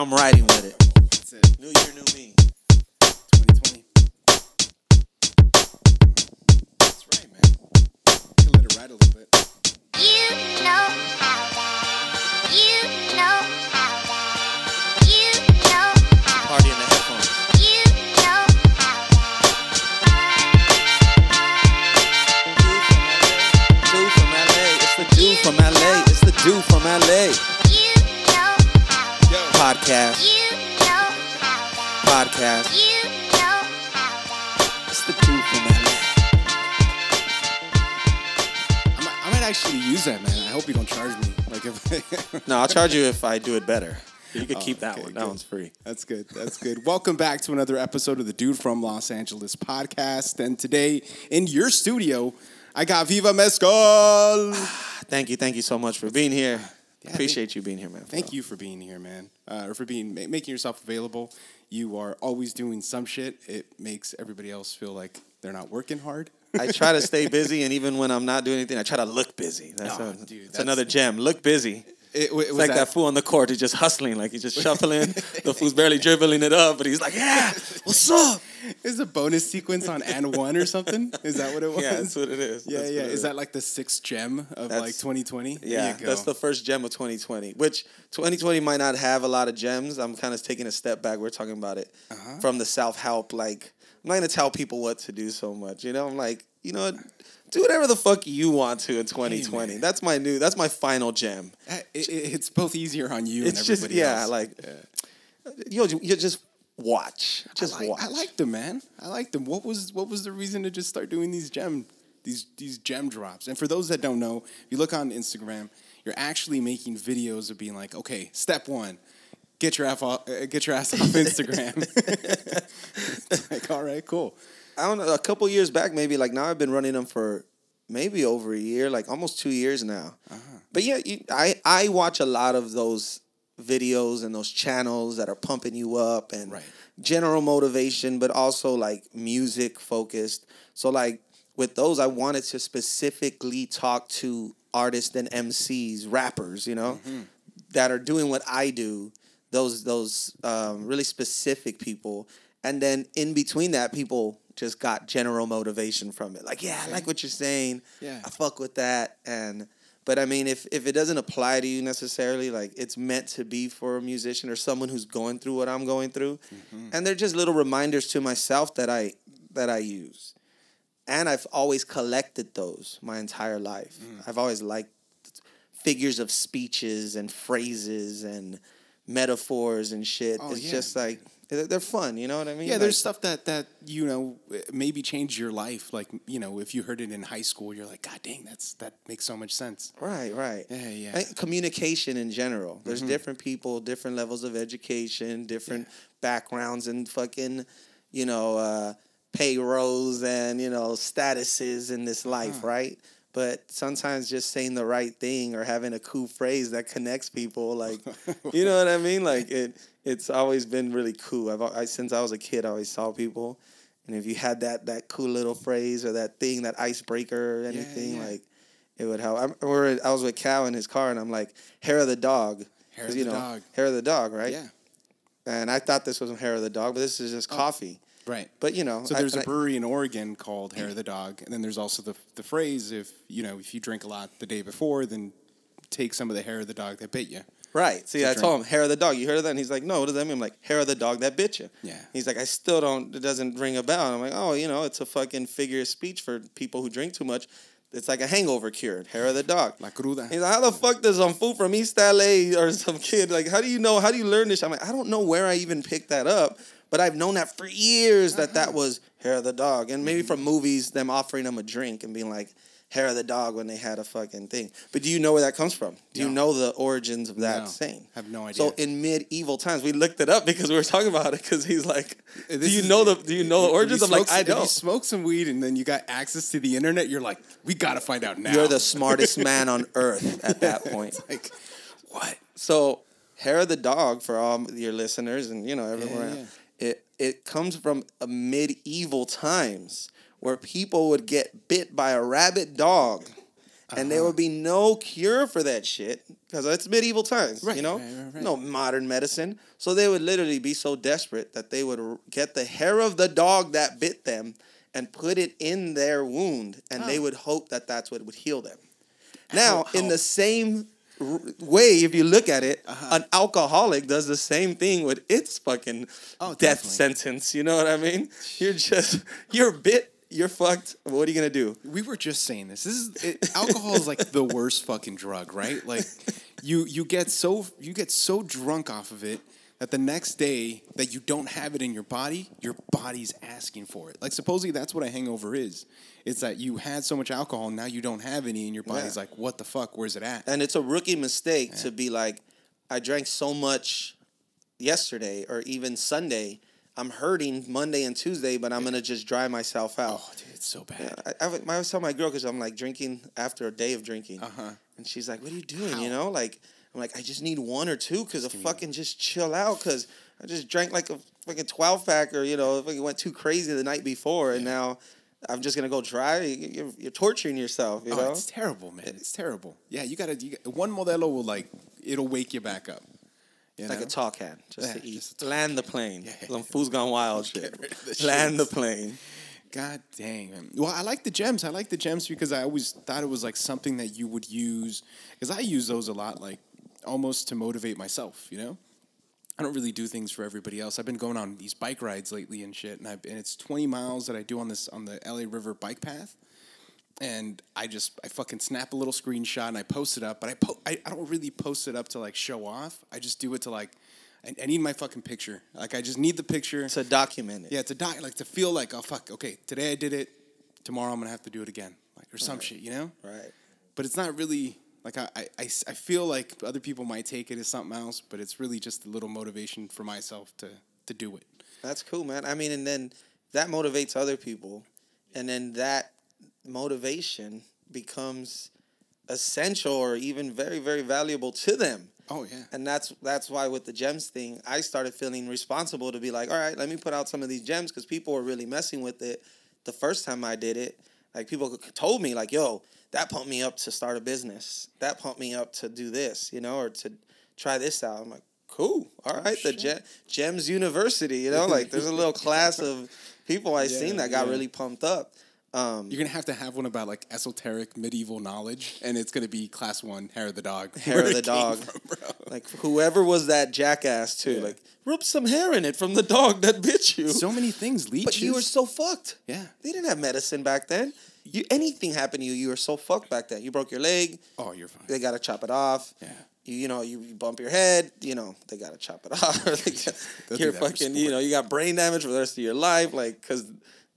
I'm riding with it. That's it. New year, new me. 2020. That's right, man. You can let it ride a little bit. You know how that. You know how that. You know how Party in the headphones. You know how that. Dude from LA. It's the dude from LA. It's the dude from LA. Podcast. You know how that. Podcast. You know how that. It's the dude from LA. I might, I might actually use that, man. I hope you don't charge me. Like if No, I'll charge you if I do it better. You can oh, keep that okay, one. That good. one's free. That's good. That's good. Welcome back to another episode of the Dude from Los Angeles podcast. And today in your studio, I got Viva Mezcal. Thank you. Thank you so much for being here. Yeah, Appreciate you being here, man. Thank you for being here, man, uh, or for being making yourself available. You are always doing some shit. It makes everybody else feel like they're not working hard. I try to stay busy, and even when I'm not doing anything, I try to look busy. That's, Oh, a, dude, that's that's- another gem. Look busy. It, it was like that, fool on the court. He's just hustling, like he's just shuffling. the fool's barely dribbling it up, but he's like, "Yeah, what's up?" Is a bonus sequence on and one or something? Is that what it was? Yeah, that's what it is. yeah, That's yeah. Is, it Is that like the sixth gem of That's- like 2020? There Yeah, you go. that's the first gem of 2020. Which 2020 might not have a lot of gems. I'm kind of taking a step back. We're talking about it Uh-huh. from the self help. Like, I'm not gonna tell people what to do so much. You know, I'm like, you know what? Do whatever the fuck you want to in 2020. man. that's my new. That's my final gem. Uh, it- it- it's both easier on you It's and just yeah, else. like yo, you just watch, just I like, watch. I liked them, man. I liked them. What was what was the reason to just start doing these gem these these gem drops? And for those that don't know, if you look on Instagram, you're actually making videos of being like, okay, step one. Get your ass off, uh, get your ass off Instagram. It's like, all right, cool. I don't know. A couple years back, maybe like now I've been running them for maybe over a year, like almost two years now. Uh-huh. But yeah, you, I I watch a lot of those videos and those channels that are pumping you up and Right. general motivation, but also like music focused. So like with those, I wanted to specifically talk to artists and MCs, rappers, you know, Mm-hmm. that are doing what I do. Those those um, really specific people, and then in between that, people just got general motivation from it. Like, yeah, I like what you're saying. Yeah. I fuck with that. And but I mean, if if it doesn't apply to you necessarily, like it's meant to be for a musician or someone who's going through what I'm going through, mm-hmm. and they're just little reminders to myself that I that I use, and I've always collected those my entire life. Mm. I've always liked figures of speeches and phrases and metaphors and shit. Oh, it's yeah. just like they're fun. You know what I mean? Yeah, there's Like, stuff that that you know maybe changed your life. Like you know, if you heard it in high school, you're like, God dang, that's that makes so much sense. Right, right. Yeah, yeah. Mm-hmm. Communication in general. There's different people, different levels of education, different backgrounds, and fucking, you know, uh, payrolls and you know statuses in this life, Uh-huh. right? But sometimes just saying the right thing or having a cool phrase that connects people, like, you know what I mean? Like it, it's always been really cool. I've I, since I was a kid, I always saw people, and if you had that that cool little phrase or that thing, that icebreaker or anything, yeah. like it would help. I'm, or I was with Cal in his car, and I'm like, "Hair of the dog." Hair of you the know, dog. Hair of the dog, right? Yeah, And I thought this was hair of the dog, but this is just oh. coffee. right. But you know, So there's and a I- brewery in Oregon called Hair of the Dog, and then there's also the the phrase if you know if you drink a lot the day before, then take some of the hair of the dog that bit you. Right. See, I drink. told him hair of the dog. You heard of that? And he's like, no. What does that mean? I'm like, hair of the dog that bit you. Yeah. He's like, I still don't. It doesn't ring a bell. And I'm like, oh, you know, it's a fucking figure of speech for people who drink too much. It's like a hangover cure. Hair of the dog. La cruda. He's like, how the fuck does some fool from East LA or some kid like? How do you know? How do you learn this? I'm like, I don't know where I even picked that up, but I've known that for years that that uh-huh. was hair of the dog, and maybe mm-hmm. from movies, them offering them a drink and being like. Hair of the dog when they had a fucking thing. But do you know where that comes from? Do you know the origins of that No. saying? Have no idea. So in medieval times, we looked it up because we were talking about it. Because he's like, "Do you know the Do you know the origins?" I'm like, "I If you don't." smoke some weed and then you got access to the internet, you're like, we got to find out now. You're the smartest man on earth at that point. like, what? So, hair of the dog for all your listeners and you know everywhere. Yeah, else, It it comes from a medieval times where people would get bit by a rabid dog, and there would be no cure for that shit because it's medieval times, Right, you know, right, right, no modern medicine. So they would literally be so desperate that they would get the hair of the dog that bit them and put it in their wound, and they Oh. would hope that that's what would heal them. Now, in the same way, if you look at it, Uh-huh. an alcoholic does the same thing with its fucking Oh, death definitely. sentence. You know what I mean? You're just you're bit. You're fucked. What are you gonna do? We were just saying this. This is it, alcohol is like the worst fucking drug, right? Like you you get so you get so drunk off of it that the next day that you don't have it in your body, your body's asking for it. Like supposedly that's what a hangover is. It's that you had so much alcohol, now you don't have any, and your body's Yeah. like, "What the fuck? Where's it at?" And it's a rookie mistake to be like, I drank so much yesterday or even Sunday. I'm hurting Monday and Tuesday, but I'm gonna just dry myself out. Oh, dude, it's so bad. I, I, I always tell my girl because I'm like drinking after a day of drinking, Uh-huh. and she's like, "What are you doing?" You know, like I'm like, I just need one or two because I fucking just chill out because I just drank like a fucking twelve pack or you know, I went too crazy the night before, and now I'm just gonna go dry. You're, you're torturing yourself, you oh, know. it's terrible, man. It's terrible. Yeah, you gotta. You got, one Modelo will like it'll wake you back up. You like know? a tall can, just Yeah, to eat. just Land the plane. Yeah. Some food's gone wild shit. the Land the plane. God dang. Man. Well, I like the gems. I like the gems because I always thought it was like something that you would use because I use those a lot, like almost to motivate myself. You know, I don't really do things for everybody else. I've been going on these bike rides lately and shit, and and it's twenty miles that I do on this on the LA River bike path. And I just I fucking snap a little screenshot and I post it up, but I po- I, I don't really post it up to like show off. I just do it to like I, I need my fucking picture. Like I just need the picture. To document it. Yeah, to die, like to feel like, oh fuck, okay, today I did it, tomorrow I'm gonna have to do it again, like or some shit, you know. Right. But it's not really like I, I, I feel like other people might take it as something else, but it's really just a little motivation for myself to to do it. That's cool, man. I mean, and then that motivates other people, and then that motivation becomes essential or even very, very valuable to them. Oh yeah, And that's that's why with the gems thing, I started feeling responsible to be like, all right, let me put out some of these gems because people were really messing with it the first time I did it. Like people told me like, yo, that pumped me up to start a business. That pumped me up to do this, you know, or to try this out. I'm like, cool, all right, the shit. Gem- Gems University, you know, like there's a little class of people I seen that got yeah. really pumped up. Um, you're gonna have to have one about like esoteric medieval knowledge, and it's gonna be class one, hair of the dog, Hair of the dog. from, like whoever was that jackass too, Yeah. like rub some hair in it from the dog that bit you. So many things, leeches. But you were so fucked. Yeah. They didn't have medicine back then. You anything happened to you, you were so fucked back then. You broke your leg, oh, you're fine. they gotta chop it off. Yeah. You, you know, you, you bump your head, you know, they gotta chop it off. Or they got- They'll do you're fucking, you know, you got brain damage for the rest of your life, like, cause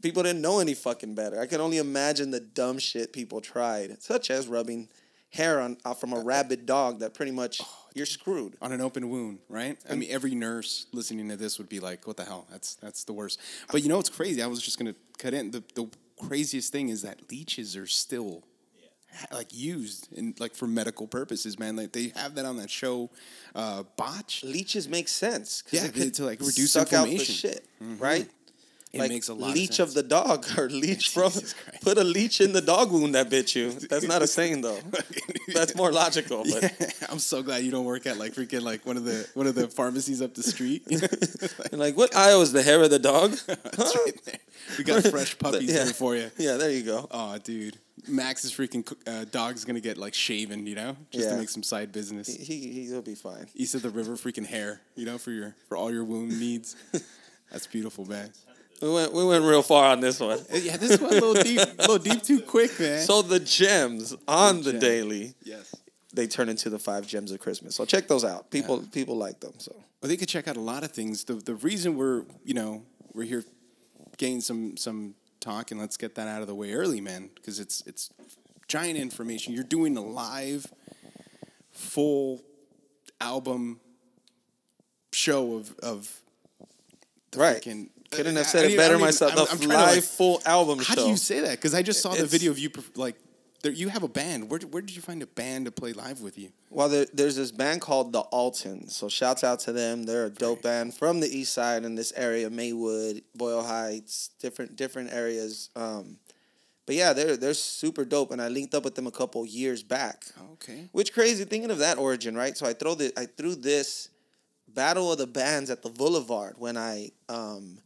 people didn't know any fucking better. I can only imagine the dumb shit people tried, such as rubbing hair on off from a rabid dog that pretty much Oh, you're screwed. on an open wound, right? I mean, every nurse listening to this would be like, "What the hell? That's that's the worst." But you know what's crazy? I was just gonna cut in. The the craziest thing is that leeches are still like used in like for medical purposes, man. Like they have that on that show, uh, Botch. Leeches make sense. Yeah, it could to, like, reduce suck out the inflammation. Mm-hmm. shit, right? It like makes a lot of leech sense. of the dog or leech from put a leech in the dog wound that bit you. That's not a saying though. That's more logical. But I'm so glad you don't work at like freaking like one of the one of the pharmacies up the street. And like, what aisle is the hair of the dog? That's right there. We got fresh puppies Yeah. here for you. Yeah, there you go. Oh, dude. Max's freaking uh, dog's gonna get like shaven, you know, just to make some side business. He he- he'll be fine. East of the river, freaking hair, you know, for your for all your wound needs. That's beautiful, man. We went we went real far on this one. Yeah, this went a little deep, a little deep too quick, man. So the gems on the gem. daily, yes. they turn into the five gems of Christmas. So check those out. People people like them. So Well, they could check out a lot of things. The the reason we're you know we're here, gain some some talk, and let's get that out of the way early, man, because it's it's giant information. You're doing a live, full album show of of the right. freaking- Couldn't have said I it better I mean, myself. I'm- the I'm live like- full album How show. do you say that? Because I just saw the video of you like. There, you have a band. Where, where did you find a band to play live with you? Well, there, there's this band called the Altons. So shouts out to them. They're a dope band from the east side in this area, Maywood, Boyle Heights, different different areas. Um, but yeah, they're they're super dope, and I linked up with them a couple years back. Okay. Which crazy thinking of that origin, right? So I throw the I threw this battle of the bands at the Boulevard when I um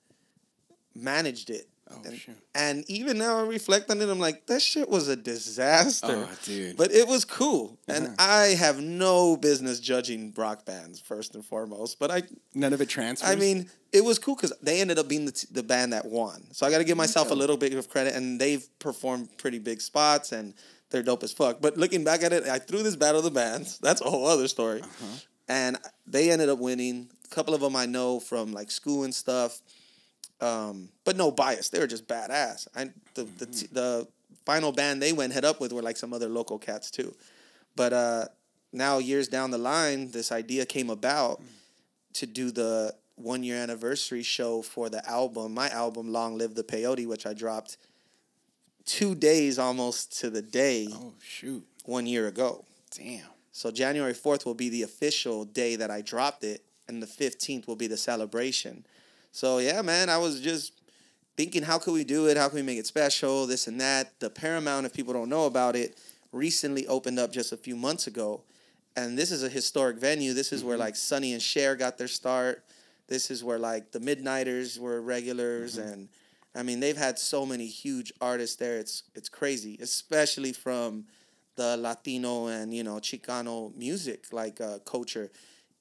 managed it. Oh, and, shit. and even now I reflect on it, I'm like, that shit was a disaster. Oh, dude. But it was cool. And Uh-huh. I have no business judging rock bands, first and foremost. But I None of it transfers. I mean, it was cool because they ended up being the, t- the band that won. So I got to give myself a little bit of credit, and they've performed pretty big spots, and they're dope as fuck. But looking back at it, I threw this battle of the bands. That's a whole other story. And they ended up winning. A couple of them I know from like school and stuff, um, but no bias. They were just badass. I the the, t- the final band they went head up with were like some other local cats too. But uh, now years down the line, this idea came about to do the one year anniversary show for the album, my album, Long Live the Peyote, which I dropped two days almost to the day oh shoot. one year ago. Damn. So January 4th will be the official day that I dropped it, and the 15th will be the celebration. So yeah, man, I was just thinking, how could we do it? How can we make it special? This and that. The Paramount, if people don't know about it, recently opened up just a few months ago, and this is a historic venue. This is where like Sonny and Cher got their start. This is where like the Midnighters were regulars, and I mean they've had so many huge artists there. It's it's crazy, especially from the Latino and you know Chicano music like uh, culture.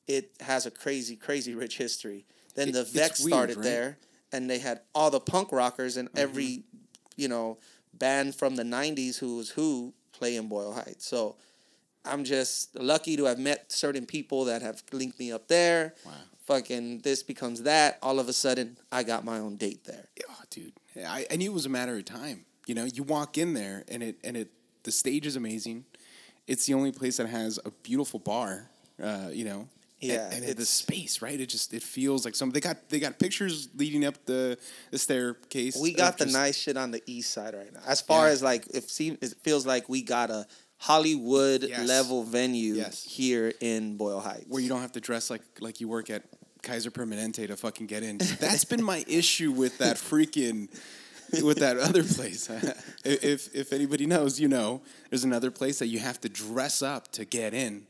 It has a crazy, crazy rich history. Then It- the Vex weird, started right? there, and they had all the punk rockers and Mm-hmm. every, you know, band from the '90s who was who play in Boyle Heights. So I'm just lucky to have met certain people that have linked me up there. Wow. Fucking this becomes that. All of a sudden, I got my own date there. Oh, dude. I, I knew it was a matter of time. You know, you walk in there and it and it the stage is amazing. It's the only place that has a beautiful bar. Uh, you know. Yeah, and, and the space, right? It just it feels like some. They got they got pictures leading up the the staircase. We got the just- nice shit on the east side right now. As far Yeah. as like, it seems it feels like we got a Hollywood Yes. level venue Yes. here in Boyle Heights. where you don't have to dress like like you work at Kaiser Permanente to fucking get in. That's been my issue with that freaking with that other place. if if anybody knows, you know, there's another place that you have to dress up to get in.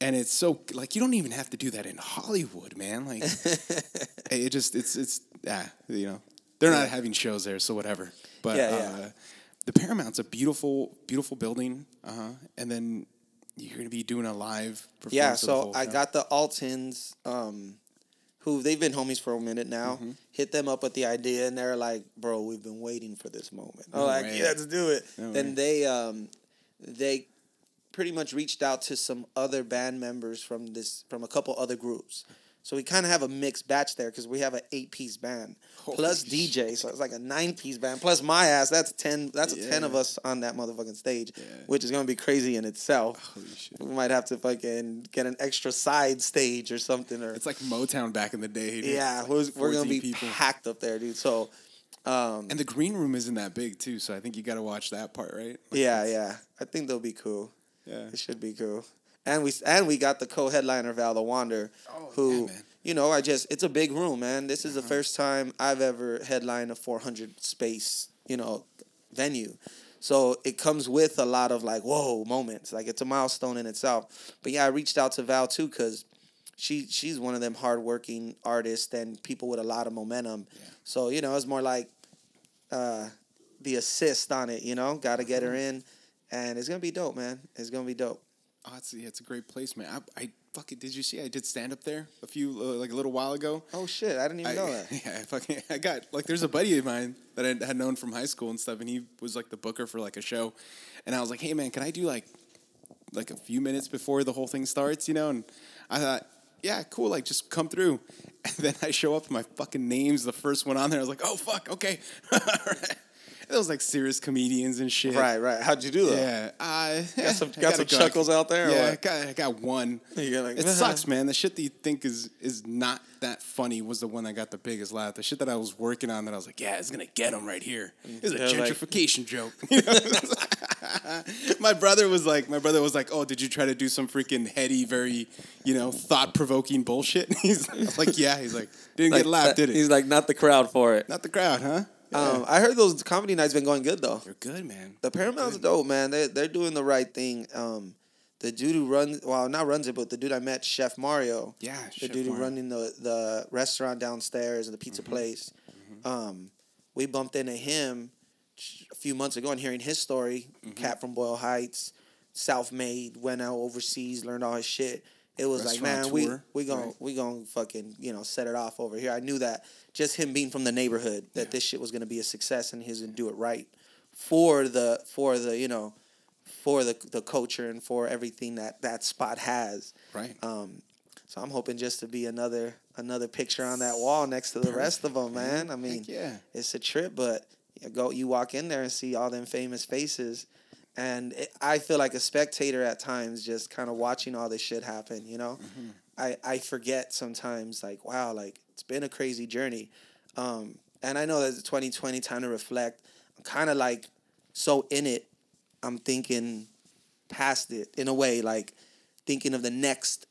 And it's so like you don't even have to do that in Hollywood, man. Like it just it's it's ah, you know. They're not having shows there, so whatever. But Yeah, yeah. uh the Paramount's a beautiful, beautiful building. Uh huh. And then you're gonna be doing a live performance. yeah, so I show. got the Altons, um, who they've been homies for a minute now. Mm-hmm. Hit them up with the idea, and they're like, "Bro, we've been waiting for this moment." I'm No like, way. "Yeah, let's do it." No then way. they um, they pretty much reached out to some other band members from this from a couple other groups. So we kind of have a mixed batch there because we have an eight piece band Holy plus. DJ, so it's like a nine piece band plus my ass. That's ten. That's a ten of us on that motherfucking stage, Yeah. which is gonna be crazy in itself. Holy shit. We might have to fucking get an extra side stage or something. Or It's like Motown back in the day. dude. yeah, It's we're, we're gonna be people. packed up there, dude. So um, And the green room isn't that big too, so I think you got to watch that part, right? Like, yeah, yeah, I think they'll be cool. Yeah. It should be cool. And we and we got the co-headliner Vel the Wonder, Oh, who yeah. Uh-huh. you know I just it's a big room, man. This is the first time I've ever headlined a 400 space, you know, venue. So it comes with a lot of like whoa moments. Like it's a milestone in itself. But yeah, I reached out to Vel too because she she's one of them hardworking artists and people with a lot of momentum. So you know it's more like uh, the assist on it. You know, got to get her Uh-huh. in, and it's gonna be dope, man. It's gonna be dope. Oh, it's, yeah, it's a great place, man. I, I fucking did you see? I did stand up there a few uh, like a little while ago. Oh shit! I didn't even I, know that. Yeah, I fucking I got like there's a buddy of mine that I had known from high school and stuff, and he was like the booker for like a show, and I was like, hey man, can I do like like a few minutes before the whole thing starts, you know? And I thought, yeah, cool, like just come through. And then I show up, my fucking name's the first one on there. I was like, oh fuck, okay, all right. It was like serious comedians and shit. Right, right. How'd you do that? Yeah, uh, Got some, I got some go- chuckles out there. Yeah, I got, I got one. Like, it sucks, man. The shit that you think is is not that funny was the one that got the biggest laugh. The shit that I was working on that I was like, yeah, it's gonna get him right here. It's a gentrification joke. You know? my brother was like, my brother was like, oh, did you try to do some freaking heady, very, you know, thought provoking bullshit? He's I like, yeah. He's like, didn't Like, get a laugh, did it? He's like, not the crowd for it. not the crowd, huh? Um, I heard those comedy nights been going good though. They're good, man. The Paramount's dope, man. They they're doing the right thing. Um, the dude who runs, well, not runs it, but the dude I met, Chef Mario. Yeah, the Chef dude who Mario. running the the restaurant downstairs and the pizza place. Um, we bumped into him a few months ago and hearing his story. Cat from Boyle Heights, self made, went out overseas, learned all his shit. It was like, man, we we gonna right? we gonna fucking you know set it off over here. I knew that just him being from the neighborhood that this shit was gonna be a success and he's gonna do it right for the for the you know for the the culture and for everything that that spot has. Right. Um, so I'm hoping just to be another another picture on that wall next to the rest of them, man. I mean, Heck yeah. it's a trip, but you go you walk in there and see all them famous faces, and it, I feel like a spectator at times, just kind of watching all this shit happen. You know, I I forget sometimes like wow, like it's been a crazy journey, um, and I know that it's 2020 time to reflect. I'm kind of like so in it. I'm thinking past it in a way, like thinking of the next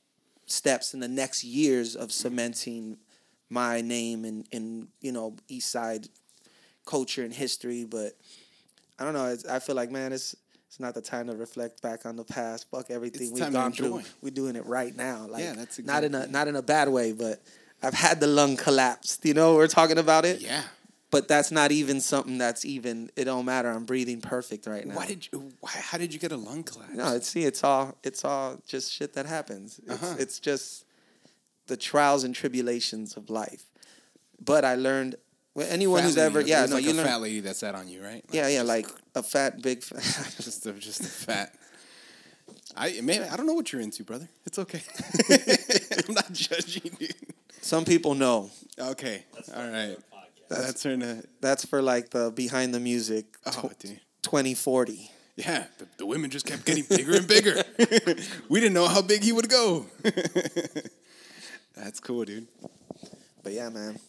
steps in the next years of cementing my name in, in you know East Side culture and history. But I don't know. It's, I feel like man, it's it's not the time to reflect back on the past. Fuck everything we've gone through. We're doing it right now. Like Yeah, that's not in a exactly- not in a bad way, but I've had the lung collapsed. You know, we're talking about it. Yeah. But that's not even something that's even. It don't matter. I'm breathing perfect right now. Why did you? Why, how did you get a lung collapse? No, it's see, it's all it's all just shit that happens. It's Uh-huh. it's just the trials and tribulations of life. But I learned well, anyone Fat who's lady, ever it yeah no like you a learn fat lady that sat on you, right? yeah yeah like a fat big fat, just a, just a fat. I maybe I don't know what you're into, brother. It's okay. I'm not judging you. some people know Okay, all right. That's her. na- that's for like the behind the music Oh, tw- dude. 2040 Yeah, the, the women just kept getting bigger and bigger. we didn't know how big he would go. That's cool, dude. but yeah man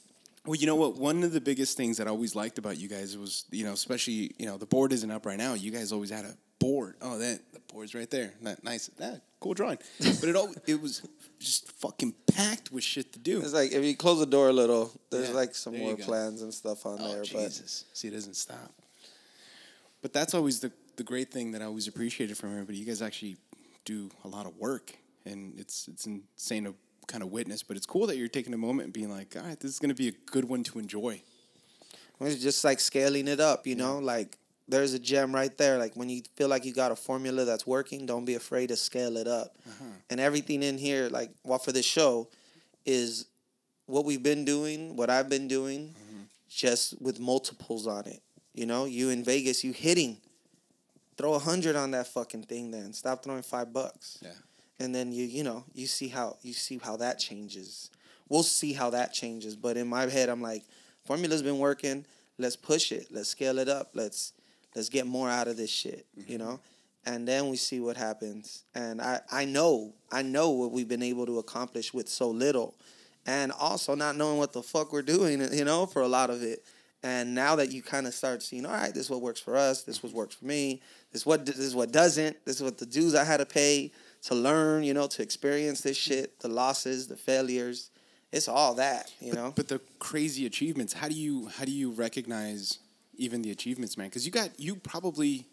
Well, you know what? One of the biggest things that I always liked about you guys was, you know, especially, you know, the board isn't up right now. You guys always had a board. Oh, that the board's right there. That nice. That cool drawing. But it all it was just fucking packed with shit to do. it's like if you close the door a little there's Yeah, like some there more plans and stuff on Oh, there Jesus. See, it doesn't stop. But that's always the the great thing that I always appreciated from everybody. You guys actually do a lot of work, and it's it's insane to kind of witness. But it's cool that you're taking a moment and being like, all right, this is going to be a good one to enjoy. It's just like scaling it up, you know? Like there's a gem right there. Like when you feel like you got a formula that's working, don't be afraid to scale it up. Uh-huh. And everything in here, like well for this show, is what we've been doing, what I've been doing, mm-hmm. just with multiples on it. You know, you in Vegas, you hitting. Throw a hundred on that fucking thing then. Stop throwing five bucks. Yeah. And then you you know, you see how you see how that changes. We'll see how that changes. But in my head I'm like, formula's been working. Let's push it. Let's scale it up. Let's let's get more out of this shit. You mm-hmm. know? And then we see what happens. And I, I know, I know what we've been able to accomplish with so little. And also not knowing what the fuck we're doing, you know, for a lot of it. And now that you kind of start seeing, all right, this is what works for us, this is what works for me, this is what this is what doesn't, this is what the dues I had to pay to learn, you know, to experience this shit, the losses, the failures. It's all that, you know. But the crazy achievements, how do you how do you recognize even the achievements, man? Because you got you probably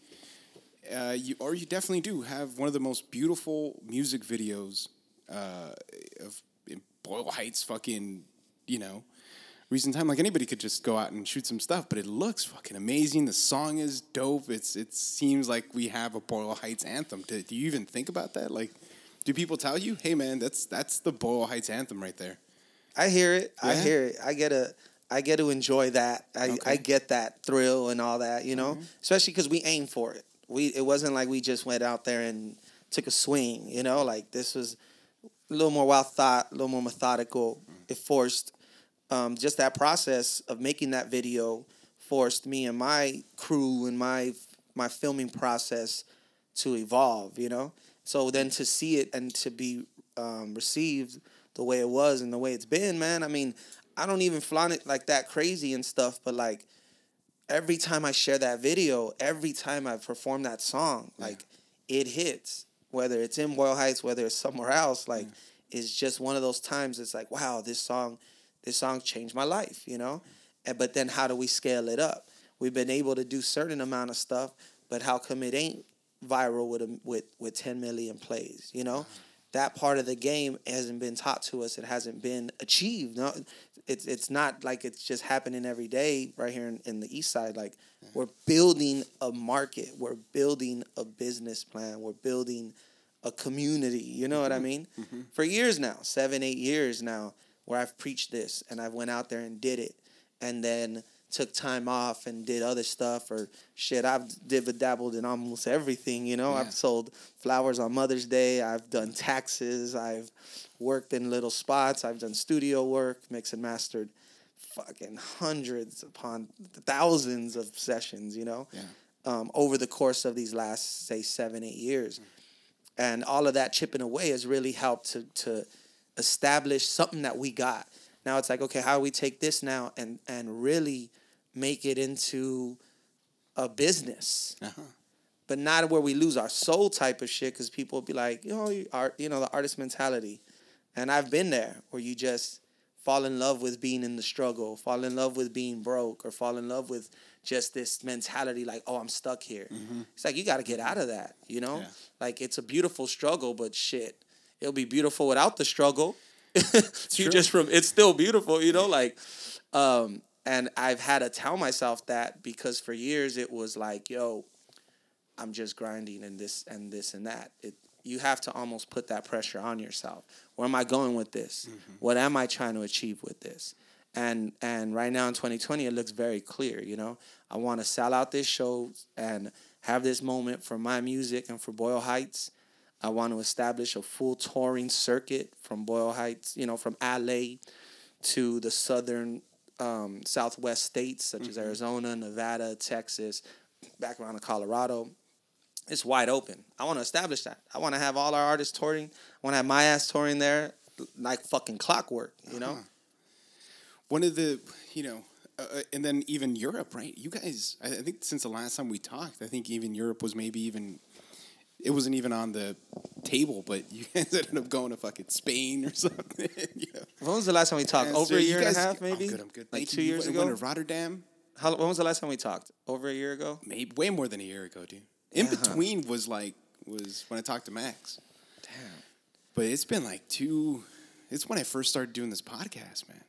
uh, you or you definitely do have one of the most beautiful music videos uh, of in Boyle Heights, fucking you know. Recent time, like anybody could just go out and shoot some stuff, but it looks fucking amazing. The song is dope. It's it seems like we have a Boyle Heights anthem. Do, do you even think about that? Like, do people tell you, "Hey, man, that's that's the Boyle Heights anthem right there"? I hear it. I hear it. I get a. I get to enjoy that. I, I Okay. Mm-hmm. get that thrill and all that. You know, especially because we aim for it. We it wasn't like we just went out there and took a swing. You know, like this was a little more well thought, a little more methodical. Mm. It forced um, just that process of making that video forced me and my crew and my my filming process to evolve. You know, so then to see it and to be um, received the way it was and the way it's been, man. I mean, I don't even flaunt it like that crazy and stuff, but like every time I share that video, every time I perform that song, like it hits. Whether it's in Boyle Heights, whether it's somewhere else, like it's just one of those times. It's like, wow, this song, this song changed my life, you know. And, but then how do we scale it up? We've been able to do certain amount of stuff, but how come it ain't viral with a, with with 10 million plays, you know? That part of the game hasn't been taught to us. It hasn't been achieved. No, it's it's not like it's just happening every day right here in, in the east side. Like we're building a market, we're building a business plan, we're building a community. You know what I mm-hmm. mean? Mm-hmm. For years now, seven, eight years now, where I've preached this and I went out there and did it, and then took time off and did other stuff or shit. I've dib dabbled in almost everything. You know, Yeah. I've sold flowers on Mother's Day. I've done taxes. I've worked in little spots. I've done studio work, mix and mastered, fucking hundreds upon thousands of sessions. You know Yeah. um, over the course of these last say seven eight years and all of that chipping away has really helped to to establish something that we got. Now it's like okay how do we take this now and and really make it into a business? Uh-huh. but not where we lose our soul type of shit because people will be like you know you art you know the artist mentality. And i've been there where you just fall in love with being in the struggle fall in love with being broke or fall in love with just this mentality like oh i'm stuck here. It's like you got to get out of that you know? Yeah. like it's a beautiful struggle but shit it'll be beautiful without the struggle you just from it's still beautiful you know like um and i've had to tell myself that because for years it was like yo I'm just grinding and this and this and that. It you have to almost put that pressure on yourself. Where am I going with this? What am I trying to achieve with this? And and right now in 2020 it looks very clear, you know. I want to sell out this show and have this moment for my music and for Boyle Heights. I want to establish a full touring circuit from Boyle Heights, you know, from LA to the southern um, southwest states such as Arizona, Nevada, Texas, back around to Colorado. It's wide open. I want to establish that. I want to have all our artists touring. I want to have my ass touring there like fucking clockwork, you know? One of the, you know, uh, uh, and then even Europe, right? You guys, I I think since the last time we talked, I think even Europe was maybe even, it wasn't even on the table, but you guys ended up going to fucking Spain or something. you know? When was the last time we talked? And Over so a year guys- and a half, I'm maybe? good, I'm good. Like Thank two you. You years went- ago? went to Rotterdam, How, when was the last time we talked? Over a year ago? maybe way more than a year ago, dude. In Yeah. between was like, was when I talked to Max. Damn. But it's been like two. It's when I first started doing this podcast, man.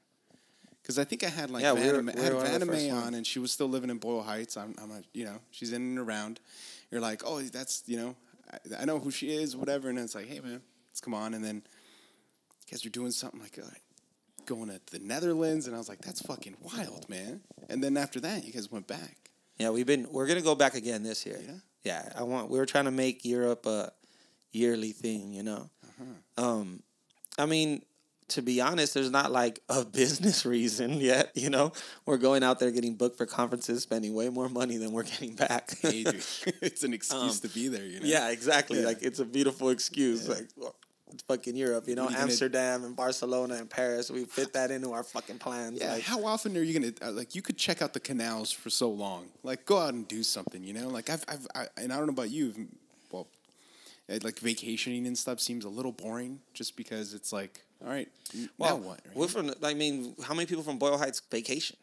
Because I think I had like Yeah, we were- we I had were of the Vanna on, and she was still living in Boyle Heights. I'm, I'm a, you know, she's in and around. You're like, oh, that's, you know, I, I know who she is, whatever. And it's like, hey, man, let's come on. And then guys are doing something like uh, going to the Netherlands, and I was like, that's fucking wild, man. And then after that, you guys went back. Yeah, we've been. We're gonna go back again this year. Yeah? Yeah, I want. We were trying to make Europe a yearly thing. You know, um, I mean, to be honest, there's not like a business reason yet. You know, we're going out there getting booked for conferences, spending way more money than we're getting back. Hey, it's an excuse Um, to be there, you know? Yeah, exactly. Yeah. Like it's a beautiful excuse. Like well, it's fucking Europe, you know, you gonna- Amsterdam and Barcelona and Paris. We fit that into our fucking plans. Yeah, like, how often are you gonna uh, like? You could check out the canals for so long. Like, go out and do something. You know, like I've, I've, I, and I don't know about you. Well, uh, like vacationing and stuff seems a little boring, just because it's like, all right, well, now what? right? we're from. I mean, how many people from Boyle Heights vacation?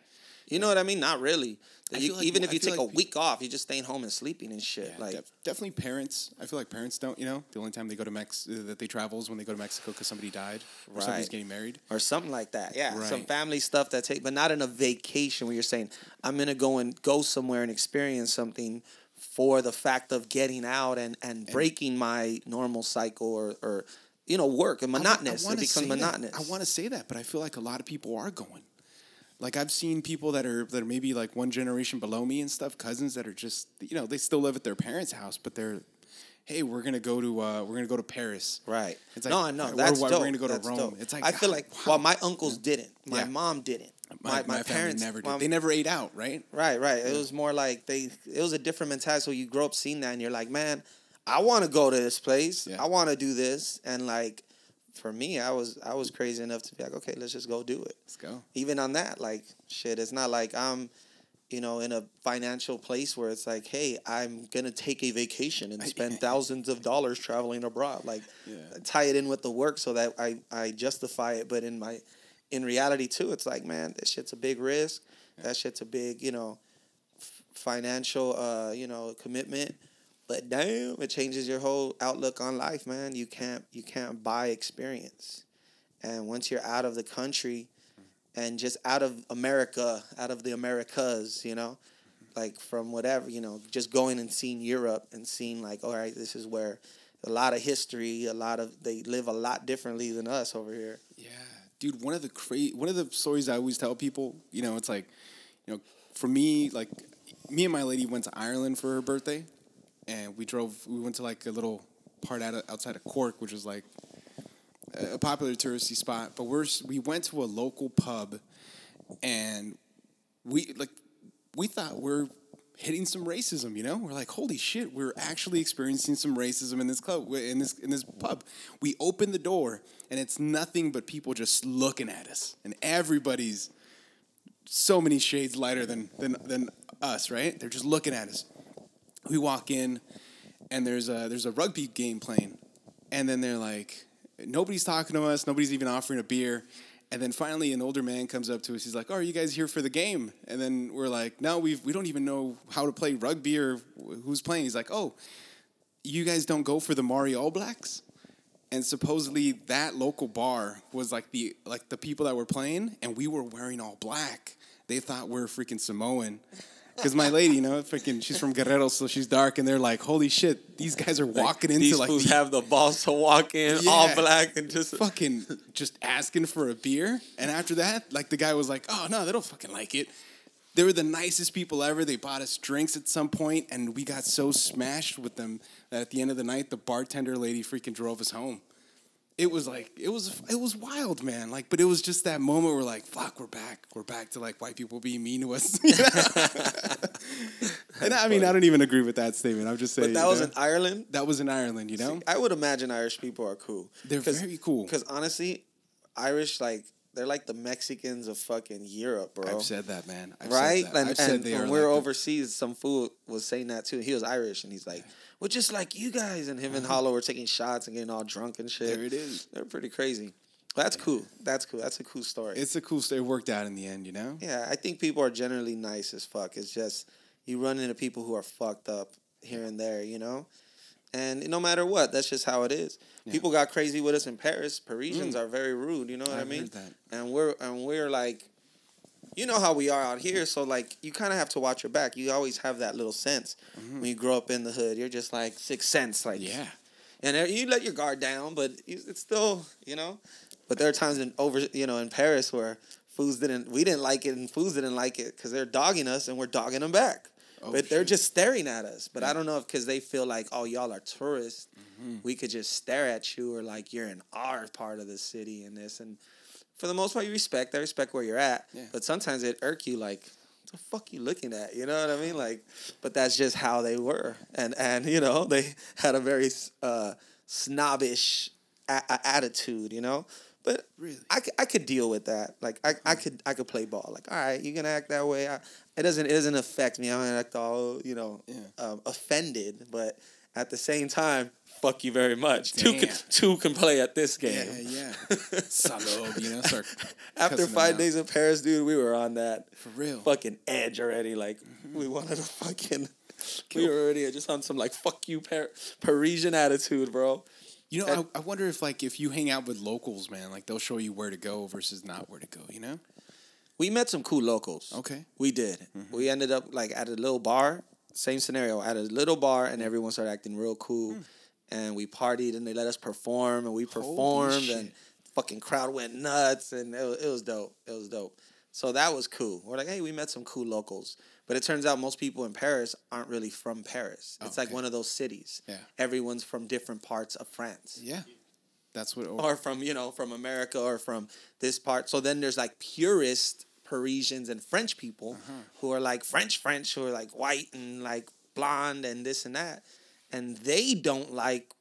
You know what I mean? Not really. You- like- even if you take like a week off, you're just staying home and sleeping and shit. Yeah, like, def- definitely parents. I feel like parents don't. You know, the only time they go to Mex uh, that they travel is when they go to Mexico because somebody died or somebody's getting married. or something like that. Yeah, some family stuff that take, but not in a vacation where you're saying I'm gonna go and go somewhere and experience something for the fact of getting out and and breaking my normal cycle or or you know work and I I monotonous. It becomes say that. monotonous. I want to say that, but I feel like a lot of people are going. Like I've seen people that are that are maybe like one generation below me and stuff, cousins that are just you know they still live at their parents' house, but they're, hey, we're gonna go to uh, we're gonna go to Paris. Right. It's like, no, I know. we're- That's we're gonna go to That's Rome. dope. It's like, I feel like wow. well, my uncles didn't. My Yeah. mom didn't. My, My, my, parents never did. my- they never ate out, right? Right, right. It was more like they. It was a different mentality. So you grow up seeing that, and you're like, man, I want to go to this place. Yeah. I want to do this, and like, for me, I was I was crazy enough to be like, okay, let's just go do it. Let's go. Even on that, like, shit, it's not like I'm, you know, in a financial place where it's like, hey, I'm gonna take a vacation and spend thousands of dollars traveling abroad. Like, Yeah. tie it in with the work so that I I justify it. But in my, in reality too, it's like, man, this shit's a big risk. That shit's a big, you know, f- financial, uh, you know, commitment. But damn, it changes your whole outlook on life, man. You can't you can't buy experience, and once you're out of the country, and just out of America, out of the Americas, you know, like from whatever, you know, just going and seeing Europe and seeing like, all right, this is where a lot of history, a lot of they live a lot differently than us over here. Yeah, dude. One of the cra- one of the stories I always tell people, you know, it's like, you know, for me, like, me and my lady went to Ireland for her birthday, and we drove. We went to like a little part out of, outside of Cork, which was like a popular touristy spot. But we're we went to a local pub, and we like we thought we're hitting some racism. You know, we're like, holy shit, we're actually experiencing some racism in this club, in this in this pub. We open the door, and it's nothing but people just looking at us, and everybody's so many shades lighter than than than us. Right? They're just looking at us. We walk in, and there's a there's a rugby game playing, and then they're like, nobody's talking to us, nobody's even offering a beer. And then finally, an older man comes up to us. He's like, "Oh, are you guys here for the game?" And then we're like, "No, we we don't even know how to play rugby or who's playing." He's like, "Oh, you guys don't go for the Maori All Blacks?" And supposedly that local bar was like the like the people that were playing, and we were wearing all black. They thought we are freaking Samoan. Because my lady, you know, freaking, she's from Guerrero, so she's dark, and they're like, "Holy shit, these guys are walking into These like fools the- have the balls to walk in all black and just fucking just asking for a beer. And after that, like the guy was like, "Oh no, they don't fucking like it." They were the nicest people ever. They bought us drinks at some point, and we got so smashed with them that at the end of the night, the bartender lady freaking drove us home. It was like it was it was wild, man. Like, but it was just that moment where like, fuck, we're back. We're back to like white people being mean to us. You know? and I mean, I don't even agree with that statement. I'm just saying. But that was know? in Ireland. that was in Ireland, you know. I would imagine Irish people are cool. They're very cool. Because honestly, Irish like they're like the Mexicans of fucking Europe, bro. I've said that, man. I've right? Said that. And, I've said and they when we're overseas, some fool was saying that too. He was Irish, and he's like, "Well, just like you guys." And him and Hollow were taking shots and getting all drunk and shit. There it is. They're pretty crazy. That's cool. That's cool. That's a cool story. It's a cool story. It worked out in the end, you know. yeah, I think people are generally nice as fuck. It's just you run into people who are fucked up here and there, you know. And no matter what, that's just how it is. People got crazy with us in Paris. Parisians are very rude. You know what i Mm. I've mean? And we're and we're like, you know how we are out here. So like, you kind of have to watch your back. You always have that little sense when you grow up in the hood. You're just like sixth sense, like Mm-hmm. Yeah. and you let your guard down, but it's still, you know. But there are times in over, you know, in Paris where fools didn't, we didn't like it, and fools didn't like it because they're dogging us and we're dogging them back. Oh, but they're shit. just staring at us. But I don't know if because they feel like, oh, y'all are tourists, Mm-hmm. we could just stare at you or like you're in our part of the city and this. And for the most part, you respect. I respect where you're at. Yeah. But sometimes it irk you like, what the fuck you looking at? You know what I mean? Like, but that's just how they were, and and you know they had a very uh, snobbish a- attitude. You know, but Really? I, I could deal with that. Like I, I could I could play ball. Like all right, you're gonna act that way. I, it doesn't it doesn't affect me. I don't act all you know Yeah. um, offended, but at the same time, fuck you very much. Two can, two can play at this game. Yeah, yeah. Salob, you know. Start After five days in Paris, dude, we were on that For real. fucking edge already. Like we wanted to fucking. We were already just on some like fuck you Par- Parisian attitude, bro. You know, And- I, I wonder if like if you hang out with locals, man, like they'll show you where to go versus not where to go. You know? We met some cool locals. Okay. We did. Mm-hmm. We ended up like at a little bar. Same scenario at a little bar, and everyone started acting real cool, and we partied, and they let us perform, and we performed, and fucking crowd went nuts, and it was, it was dope. It was dope. So that was cool. We're like, hey, we met some cool locals, but it turns out most people in Paris aren't really from Paris. It's like okay. one of those cities. Yeah. Everyone's from different parts of France Yeah. That's what. or from you know from America or from this part. So then there's like purist Parisians and French people Uh-huh. who are like French French who are like white and like blonde and this and that, and they don't like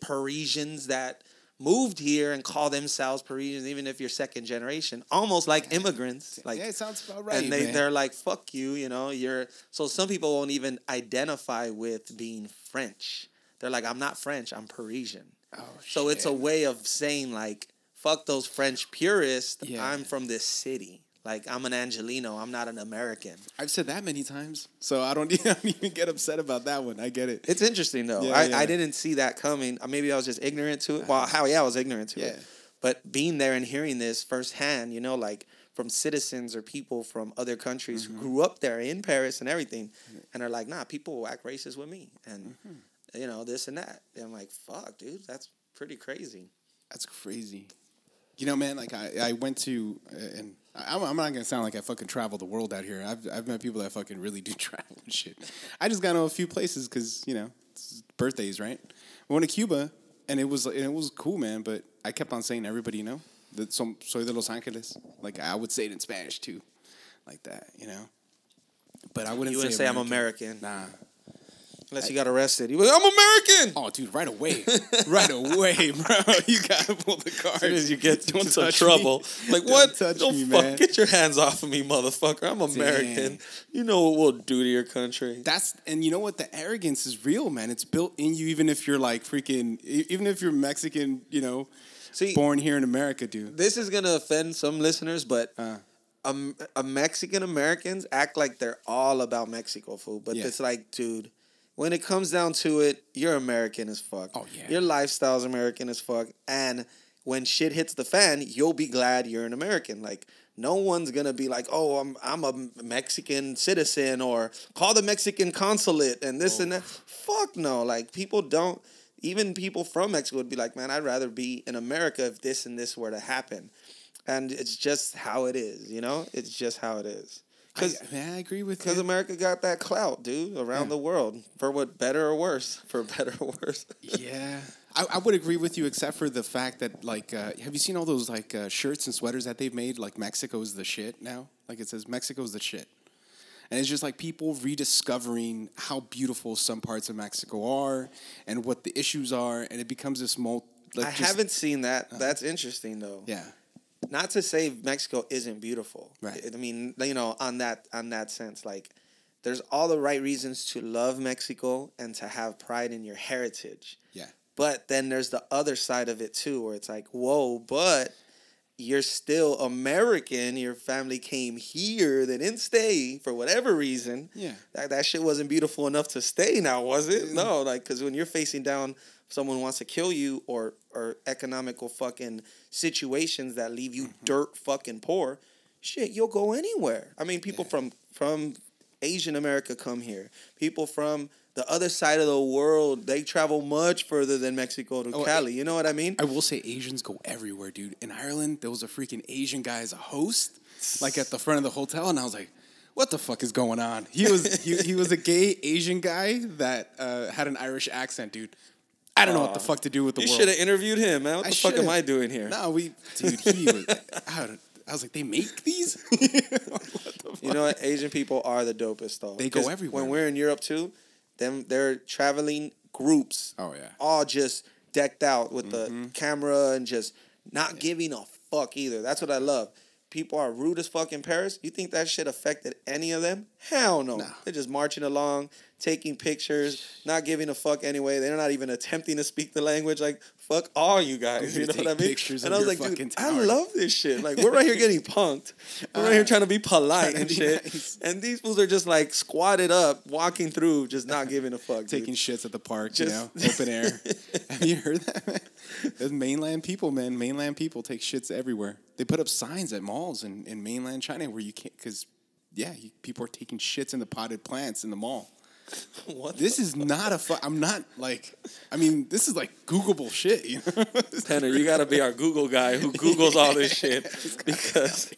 Parisians that moved here and call themselves Parisians, even if you're second generation, almost like immigrants. Like yeah, it sounds about right. and they, man. they're like fuck you you know you're so some people won't even identify with being french they're like i'm not french i'm parisian Oh, so it's a way of saying like fuck those french purists Yeah. i'm from this city Like I'm an Angelino. I'm not an American. I've said that many times, so I don't, I don't even get upset about that one. I get it. It's interesting though. Yeah, I, yeah. I didn't see that coming. Uh, Maybe I was just ignorant to it. Well, how yeah, I was ignorant to Yeah. it. But being there and hearing this firsthand, you know, like from citizens or people from other countries Mm-hmm. who grew up there in Paris and everything, and are like, nah, people will act racist with me, and Mm-hmm. you know this and that. And I'm like, fuck, dude, that's pretty crazy. That's crazy. You know, man, like I, I went to, uh, and I'm, I'm not gonna sound like I fucking travel the world out here. I've, I've met people that fucking really do travel and shit. I just got to a few places because you know, it's birthdays, right? I went to Cuba, and it was and it was cool, man. But I kept on saying, everybody, you know, that some soy de Los Angeles. Like I would say it in Spanish too, like that, you know. But I wouldn't. You wouldn't say I'm American. Nah. Unless you got arrested. You was, I'm American. Oh, dude, right away, right away, bro. You gotta pull the card. As soon as you get Don't into some trouble, me. like Don't what? touch Don't me, fuck, man. get your hands off of me, motherfucker. I'm American. You know what we'll do to your country. That's and you know what the arrogance is real, man. It's built in you, even if you're like freaking, even if you're Mexican, you know, See, born here in America, dude. this is gonna offend some listeners, but Uh. um, uh, Mexican Americans act like they're all about Mexico food, but Yeah. it's like, dude, when it comes down to it, you're American as fuck. Oh, yeah. your lifestyle's American as fuck, and when shit hits the fan, you'll be glad you're an American. Like. No one's gonna be like, "Oh, I'm I'm a Mexican citizen," or call the Mexican consulate and this and that. Fuck no! Like people don't. Even people from Mexico would be like, "Man, I'd rather be in America if this and this were to happen." and it's just how it is. You know, it's just how it is. Because I, man, I agree with because. America got that clout, dude, around Yeah. the world for what better or worse, for better or worse. yeah, I, I would agree with you, except for the fact that like, uh, have you seen all those like uh, shirts and sweaters that they've made? Like Mexico's the shit now. Like it says Mexico's the shit. And it's just like people rediscovering how beautiful some parts of Mexico are and what the issues are, and it becomes this mul. Like I just- haven't seen that. That's interesting though. Yeah, Not to say Mexico isn't beautiful. Right. I mean, you know, on that on that sense, like there's all the right reasons to love Mexico and to have pride in your heritage. yeah. But then there's the other side of it too, where it's like, whoa, but you're still American. Your family came here, they didn't stay for whatever reason. Yeah. That, that shit wasn't beautiful enough to stay now, was it? Mm. No, like, because when you're facing down someone wants to kill you or, or economical fucking situations that leave you dirt fucking poor, shit, you'll go anywhere. I mean, people from, from Asian America come here. People from the other side of the world, they travel much further than Mexico to Oh, Cali. You know what I mean? I will say Asians go everywhere, dude. In Ireland, there was a freaking Asian guy as a host, like at the front of the hotel, and I was like, "What the fuck is going on?" He was he, he was a gay Asian guy that uh, had an Irish accent, dude. I don't know what the fuck to do with the You world. should have interviewed him, man. What I the fuck am should've. I doing here? No, we, dude. He was. I, don't- I was like, they make these. You know what? Asian people are the dopest though. They go 'Cause everywhere. When we're in Europe too, them they're traveling groups. Oh, yeah. All just decked out with Mm-hmm. the camera and just not giving a fuck either. That's what I love. People are rude as fuck in Paris. You think that shit affected any of them? Hell no. They're just marching along, taking pictures, not giving a fuck anyway. They're not even attempting to speak the language. Like, fuck all you guys. You know what I mean? pictures and of I was like, dude, fucking I love this shit. Like, we're right here getting punked. We're right here trying to be polite and shit. Nice. And these fools are just like squatted up, walking through, just not giving a fuck. dude. Taking shits at the park, Just- you know, open air. Have you heard that? Man? Those mainland people, man, mainland people take shits everywhere. They put up signs at malls in, in mainland China where you can't, because, yeah, you, people are taking shits in the potted plants in the mall. what This is not a. Fu- I'm not like. I mean, this is like Googleable shit. You know? Tanner, you got to be our Google guy who Googles all this shit because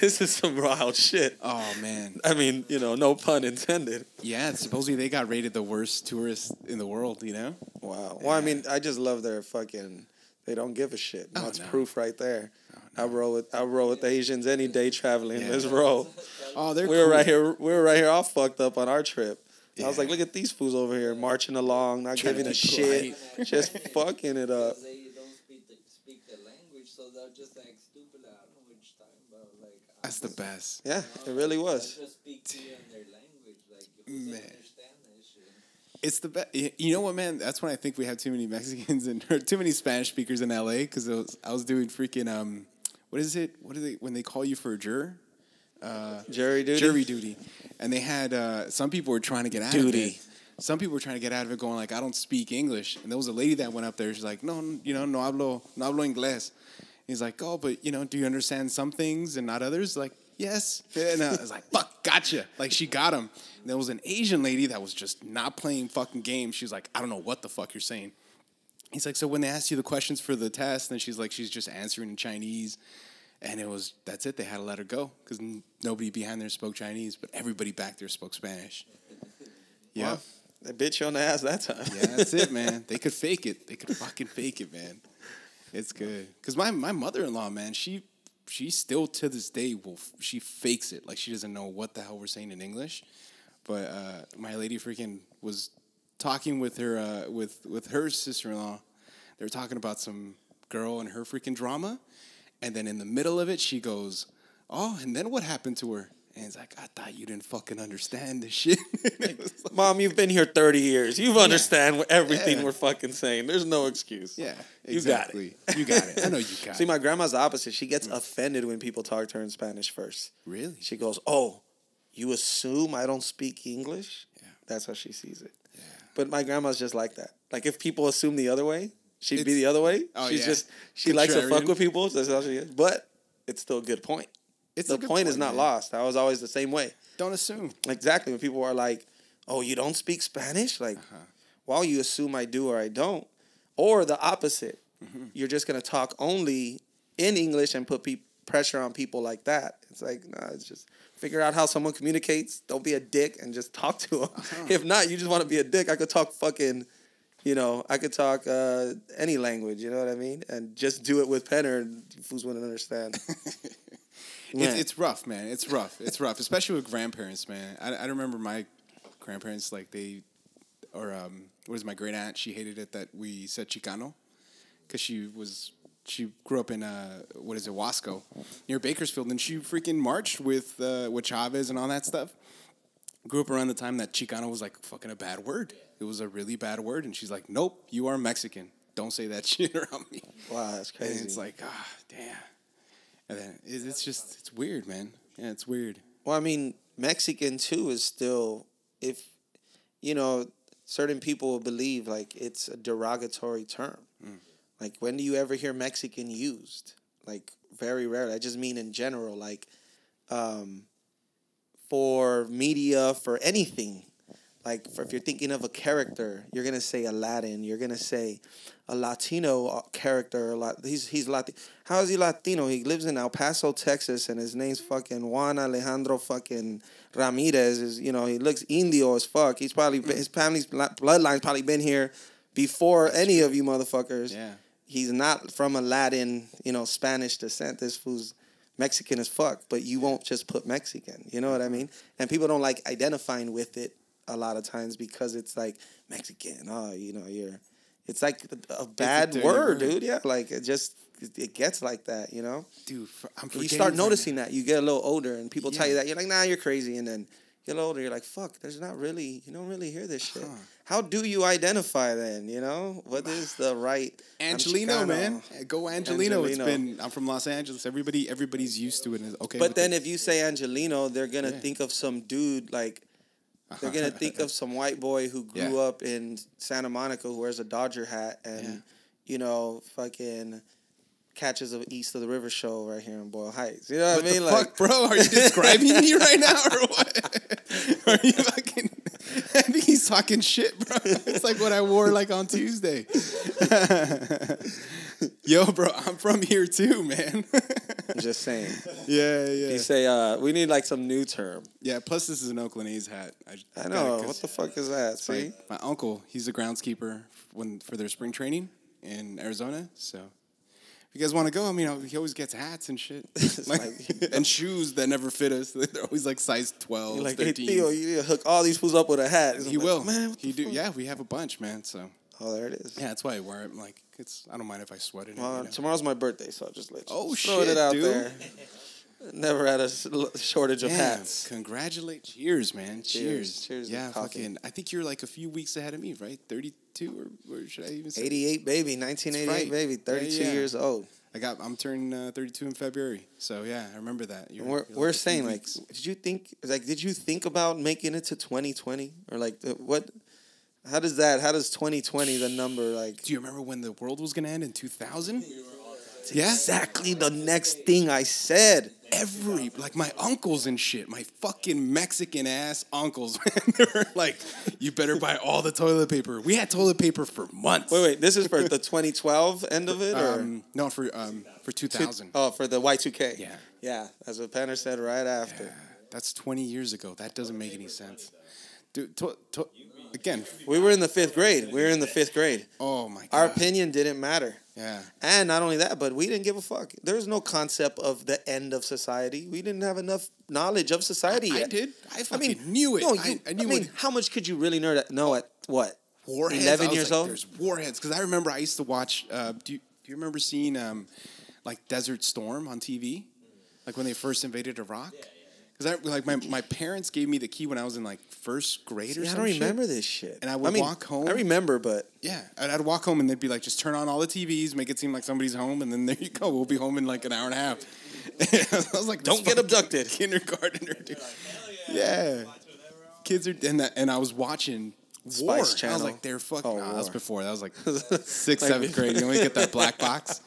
this is some wild shit. oh man. I mean, you know, no pun intended. Yeah, supposedly they got rated the worst tourist in the world. You know. Wow. Well, I mean, I just love their fucking. They don't give a shit. Oh, That's no. proof right there. I roll with I roll with Asians any day traveling. Yeah. Let's roll. Oh, they're we were cool. right here. We were right here, all fucked up on our trip. I was like, look at these fools over here marching along, not Trying giving a be shit, polite. just fucking it up. They don't speak the, speak the language, so they're just like stupid. I don't know which time, but like. That's the best. Yeah, it really was. just speak to you in their language, like Man. understand that shit. It's the best. You know what, man? That's when I think we have too many Mexicans and or too many Spanish speakers in LA because I was doing freaking um, what is it? What is it when they call you for a juror? Jury duty. jury duty, and they had uh, some people were trying to get out Duty. of it. Some people were trying to get out of it, going like, "I don't speak English." And there was a lady that went up there. She's like, "No, you know, no hablo, no hablo inglés." He's like, "Oh, but you know, do you understand some things and not others?" Like, yes. And I was like, "Fuck, gotcha!" Like she got him. And there was an Asian lady that was just not playing fucking games. She was like, "I don't know what the fuck you're saying." He's like, so when they asked you the questions for the test, and she's like, she's just answering in Chinese, and it was that's it. They had to let her go because n- nobody behind there spoke Chinese, but everybody back there spoke Spanish. Yeah, Well, they bit you on the ass that time. yeah, that's it, man. They could fake it. They could fucking fake it, man. It's good because my my mother in law, man, she she still to this day will she fakes it like she doesn't know what the hell we're saying in English. But uh, my lady freaking was talking with her uh, with with her sister in law. They were talking about some girl and her freaking drama, and then in the middle of it, she goes, "Oh, and then what happened to her?" And it's like, I thought you didn't fucking understand this shit. Like- Mom, you've been here 30 years. You understand everything Yeah. we're fucking saying. There's no excuse. yeah, You got it. exactly. You got it. I know you got it. See, it. my grandma's the opposite. She gets offended when people talk to her in Spanish first. Really? She goes, "Oh, you assume I don't speak English?" Yeah. That's how she sees it. But my grandma's just like that. Like if people assume the other way, she'd be the other way. Oh, She's yeah. just she likes to fuck with people. That's how she is. But it's still a good point. It's the good point, is not man. lost. I was always the same way. Don't assume. Exactly. When people are like, "Oh, you don't speak Spanish?" Like, uh-huh. well, you assume I do or I don't, or the opposite. Mm-hmm. You're just gonna talk only in English and put pe- pressure on people like that. It's like, nah. It's just figure out how someone communicates. Don't be a dick and just talk to them. If not, you just want to be a dick. I could talk fucking. You know, I could talk uh, any language. You know what I mean, and just do it with Penner, and fools wouldn't understand. It's, it's rough, man. It's rough. It's rough, especially with grandparents, man. I, I remember my grandparents, like they, or um, what is my great aunt? She hated it that we said Chicano, because she was she grew up in uh, what is it, Wasco, near Bakersfield, and she freaking marched with uh, with Chavez and all that stuff. Grew up around the time that Chicano was like fucking a bad word. It was a really bad word, and she's like, "Nope, you are Mexican. Don't say that shit around me." wow, that's And crazy. it's like, ah, damn. And then it- it's just, it's weird, man. Yeah, it's weird. Well, I mean, Mexican too is still if you know certain people will believe like it's a derogatory term. Like when do you ever hear Mexican used? Like very rarely. I just mean in general, like um, for media, for anything. Like for, if you're thinking of a character, you're gonna say Aladdin. You're gonna say a Latino uh, character. A lot. He's he's Latino. How is he Latino? He lives in El Paso, Texas, and his name's fucking Juan Alejandro fucking Ramirez. Is you know he looks Indio as fuck. He's probably been, his family's bloodline's probably been here before any of you motherfuckers. Yeah. He's not from a Latin, you know, Spanish descent. This fool's Mexican as fuck, but you won't just put Mexican. You know what I mean? And people don't like identifying with it a lot of times because it's like Mexican. Oh, you know, you're. It's like a bad dirty word, word. dude. Yeah, like it just it gets like that. You know, Dude, for, I'm you start noticing now. that you get a little older, and people tell you that you're like, nah, you're crazy, and then get older, you're like, fuck, there's not really, you don't really hear this shit. Huh. How do you identify then? You know, what is the right Angelino, man. Go Angelino. It's Angelino. been, I'm from Los Angeles. Everybody, everybody's used to it. it's Okay. But then it. if you say Angelino, they're gonna Yeah. think of some dude like they're gonna think of some white boy who grew Yeah. up in Santa Monica who wears a Dodger hat and Yeah. you know fucking catches a East of the River show right here in Boyle Heights. You know what what I mean? like fuck, bro? Are you describing me right now or what? Are you fucking? I think he's talking shit, bro. It's like what I wore like on Tuesday. Yo, bro, I'm from here too, man. I'm just saying. yeah, yeah, You say uh, we need like some new term. yeah. Plus, this is an Oakland A's hat. I, I it what the fuck is that? See, like my uncle, he's a groundskeeper when for their spring training in Arizona. So, you guys want to go, I mean, he always gets hats and shit, like, like- and shoes that never fit us. They're always like size 12, you're like, hey Theo, you need to hook all these fools up with a hat. He I'm will. man. He do. fuck? Yeah, we have a bunch, man. So Oh, there it is. yeah, that's why I wear it. I'm like, it's. I don't mind if I sweat it. Well, you know? tomorrow's my birthday, so I'll just let you Oh, throw shit, it out dude. there. Never had a shortage of Damn, hats. Congratulate. Cheers, man. Cheers. Cheers Yeah, fucking. I think you're like a few weeks ahead of me, right? 32 or, or should I even say? 88 baby, 1988 right. baby, 32 yeah. years old. I got. I'm turning uh, 32 in February. So yeah, I remember that. You're, We're, you're we're few saying like, did you think like did you think about making it to 2020 or like the, what? How does that? How does 2020 the number like? Do you remember when the world was gonna end in 2000? Yeah. Exactly the next thing I said. Every like my uncles and shit, my fucking Mexican ass uncles, they were like, "You better buy all the toilet paper." We had toilet paper for months. Wait, wait. This is for the 2012 end of it, or Um, no, for um for 2000. oh, for the Y2K. Yeah. yeah. That's what Penner said right after. That's 20 years ago. That doesn't make any sense. Dude, to, to, again, We were in the fifth grade. We were in the fifth grade. oh my god. Our opinion didn't matter. Yeah. And not only that, but we didn't give a fuck. There was no concept of the end of society. We didn't have enough knowledge of society I yet. did. I fucking knew it. No, I- you, I I, knew mean, what- how much could you really know, that, know at what? Warheads. 11 years like, old? There's warheads because I remember I used to watch. Uh, do you, do you remember seeing um, like Desert Storm on TV, like when they first invaded Iraq? Because I like my, my parents gave me the key when I was in like first grade or Yeah, I some don't shit. remember this shit. And I would mean, walk home. I remember, but Yeah, I'd, I'd walk home and they'd be like, just turn on all the TVs, make it seem like somebody's home, and then there you go. We'll be home in like an hour and a half. I was like, Don't get abducted. kindergartner, dude. Yeah, kids are and that, and I was watching. Spice War. I was like, they're fucking. Oh, nah, that was before. That was like sixth, Like- seventh grade. You only get that black box.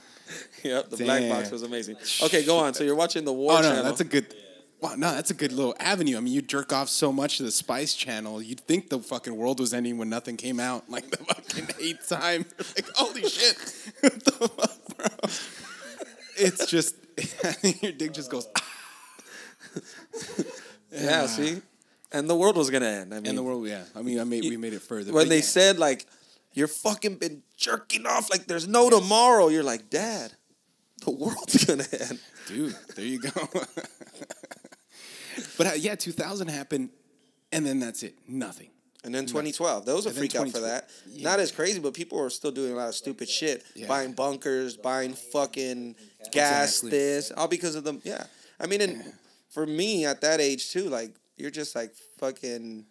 yep, the black box was amazing. Okay, go on. So you're watching the oh, War oh no, Channel. that's a good. Wow, no, that's a good little avenue. I mean, you jerk off so much to the Spice Channel, you'd think the fucking world was ending when nothing came out, like the fucking eighth time. Like, holy shit, what the fuck, bro? It's just, your dick just goes. Ah. yeah, see? And the world was going to end. I mean, In the world, yeah. I mean, I made we made it further. when they yeah. said, like, you're fucking been jerking off like there's no tomorrow, you're like, Dad, the world's going to end. dude, there you go. But uh, yeah, 2000 happened, and then that's it. Nothing. And then 2012, there was a freak out for that. yeah. Not as crazy, but people were still doing a lot of stupid shit, Yeah. buying bunkers, buying fucking gas, Exactly. this, all because of them. Yeah, I mean, and for me at that age too, like you're just like fucking.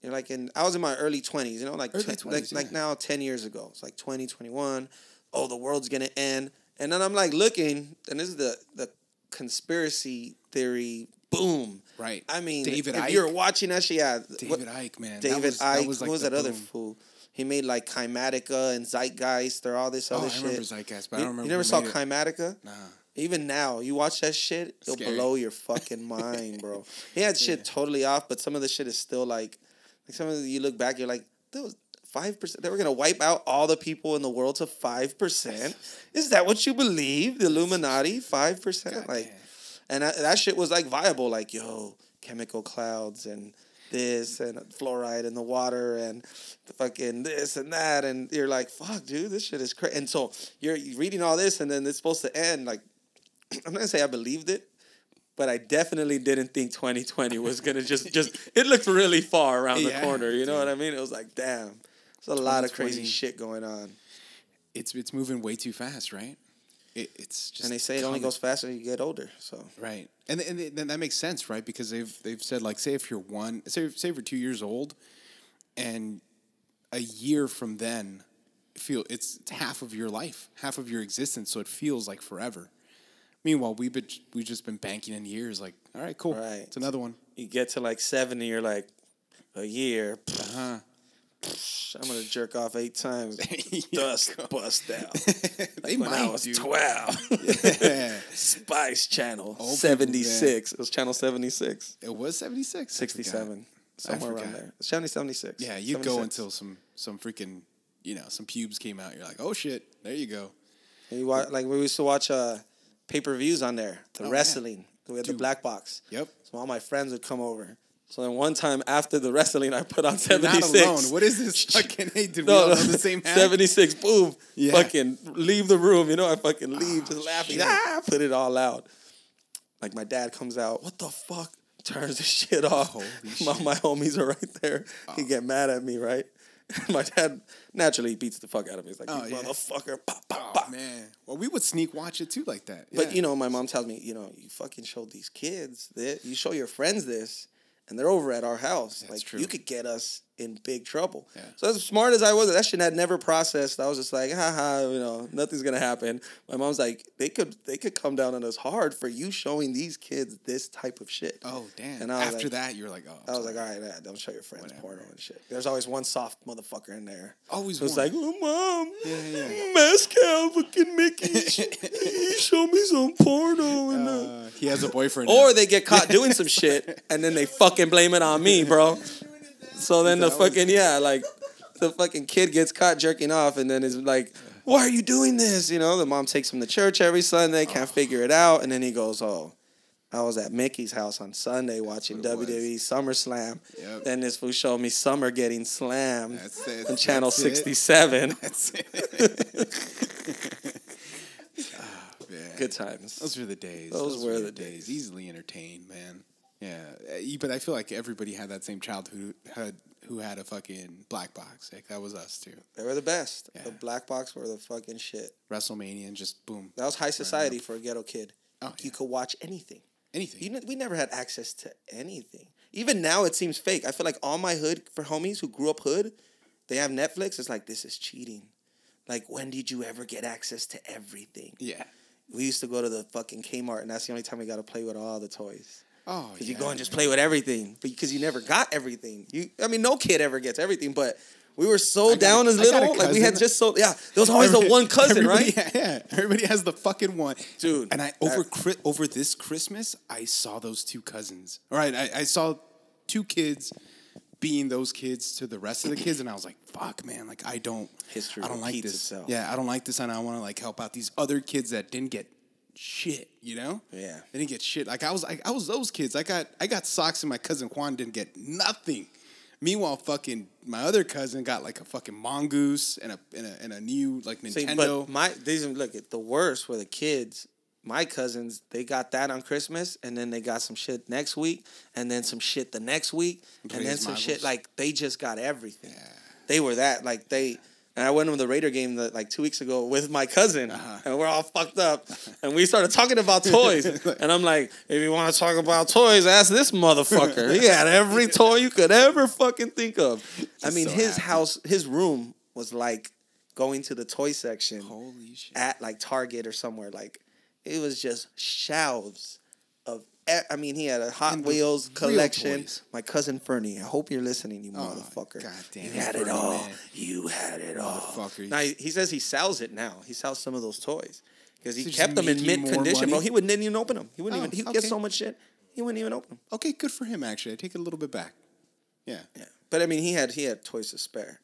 You're like in. I was in my early 20s, you know, like Early 20s, like, like now 10 years ago. It's like 2021. oh, the world's gonna end, and then I'm like looking, and this is the the conspiracy theory. Boom. Right. I mean, David if Icke. you're watching that shit, yeah. what- David Icke, man. That David was- that was, like, what was that other fool? He made like Kymatica and Zeitgeist or all this Oh, other I shit. I remember Zeitgeist, but I you, don't remember you never saw. Kymatica? Nah. Even now, you watch that shit, it'll Scary. blow your fucking mind, bro. He had shit totally off, but some of the shit is still like, like some of the, you look back, you're like, that was five percent. They were gonna wipe out all the people in the world to five percent. Is that what you believe? The Illuminati, five percent, like. And that, that shit was like viable. Like, yo, chemical clouds and this and fluoride in the water and the fucking this and that, and you're like, fuck, dude, this shit is crazy. And so you're reading all this, and then it's supposed to end. Like, I'm not gonna say I believed it, but I definitely didn't think 2020 was gonna just just. It looked really far around Yeah, the corner. You know what I mean? It was like, damn, there's a lot of crazy shit going on. It's it's moving way too fast, right? It, it's just And they say it only goes faster as you get older. So Right, and and then that makes sense, right? Because they've they've said like, say if you're one, say say if you're two years old, and a year from then, feel it's, it's half of your life, half of your existence, so it feels like forever. Meanwhile, we've been we've just been banking in years. Like, all right, cool, Right. it's another one. you get to like 70, you're like, a year. Uh-huh. I'm gonna jerk off eight times. Dust bust out. they when I was dude. 12. Yeah. Spice Channel people, 76. It was Channel 76. It was seventy six, 67. Somewhere around there. It's 70, 76. Yeah, you go until some some freaking you know some pubes came out. You're like, oh shit, there you go. And you watch, like we used to watch uh, pay per views on there, the Oh, wrestling. We had the black box. Yep. So all my friends would come over. So then one time after the wrestling, I put on You're 76. not alone. What is this fucking? Hey, did we No, all no, the same hat? 76, boom. Yeah. Fucking leave the room. You know, I fucking leave just laughing. shit. Ah, put it all out. Like my dad comes out, what the fuck? Turns the shit off. Holy my, shit. my homies are right there. He get mad at me, right? my dad naturally beats the fuck out of me. He's like, Oh, you yeah. motherfucker. Pop, pop, Oh pop. man. Well, we would sneak watch it too, like that. But Yeah. you know, my mom tells me, you know, you fucking showed these kids this. You show your friends this, and they're over at our house. That's like true. you could get us in big trouble. Yeah. So as smart as I was, that shit had never processed. I was just like, haha, you know, nothing's gonna happen. My mom's like, they could they could come down on us hard for you showing these kids this type of shit. Oh damn! And I was After like- that, you're like, oh. I'm I was sorry. like, all right, yeah, don't show your friends Whatever. porno and shit. There's always one soft motherfucker in there. Always one. like, oh, mom, Yeah, yeah. Mescal fucking Mickey, he showed me some porno. And, uh, Uh, he has a boyfriend. or they get caught doing some shit and then they fucking blame it on me, bro. So then the was- fucking yeah, like the fucking kid gets caught jerking off and then is like, "Why are you doing this?" You know, the mom takes him to church every Sunday, can't oh. figure it out, and then he goes, "Oh." I was at Mickey's house on Sunday watching WWE SummerSlam. Yep. Then this fool showed me Summer getting slammed That's it. on channel That's it. 67. That's it. oh. Good times. Those were the days. Those were the days. Easily entertained, man. Yeah, Uh, but I feel like everybody had that same child who had who had a fucking black box. Like that was us too. They were the best. Yeah. The black box were the fucking shit. WrestleMania and just boom, That was high society for a ghetto kid. Oh, You yeah. could watch anything. anything. You know, we never had access to anything. Even now, it seems fake. I feel like all my hood for homies who grew up hood, they have Netflix. It's like this is cheating. Like when did you ever get access to everything? yeah. We used to go to the fucking Kmart, and that's the only time we got to play with all the toys. Oh, Because yeah. you go and just play with everything, because you never got everything. You, I mean, no kid ever gets everything, but we were so got down as I got a little. Like we had just so yeah. There was always the one cousin, right? Yeah, yeah, everybody has the fucking one, Dude, And I over Chri- over this Christmas, I saw those two cousins. All right, I, I saw two kids being those kids to the rest of the kids, and I was like, "Fuck, man! Like I don't, History I don't like this. itself. Yeah, I don't like this, and I want to like help out these other kids that didn't get shit. You know? Yeah. they didn't get shit. Like I was, I, I was those kids. I got, I got socks, and my cousin Juan didn't get nothing. Meanwhile, fucking my other cousin got like a fucking mongoose and a and a, and a new like See, Nintendo. but my these look at the worst were the kids. My cousins, they got that on Christmas, and then they got some shit next week, and then some shit the next week, and then some shit like they just got everything. They were that like they. And I went to the Raider game like two weeks ago with my cousin, Uh-huh. and we're all fucked up. and we started talking about toys, and I'm like, if you want to talk about toys, ask this motherfucker. he had every toy you could ever fucking think of. I mean, so his happy. house, his room was like going to the toy section Holy shit! at like Target or somewhere. Like it was just shelves I mean, he had a Hot And Wheels collection. toys. My cousin Fernie. I hope you're listening, you Oh, motherfucker. goddamn you had it all. man. You had it all. Motherfucker. Now he, he says he sells it now. He sells some of those toys because he So kept them in mint condition, bro. He wouldn't even open them. He wouldn't Oh, even. He would okay. get so much shit. He wouldn't even open them. Okay, good for him. Actually, I take it a little bit back. Yeah. Yeah, but I mean, he had he had toys to spare.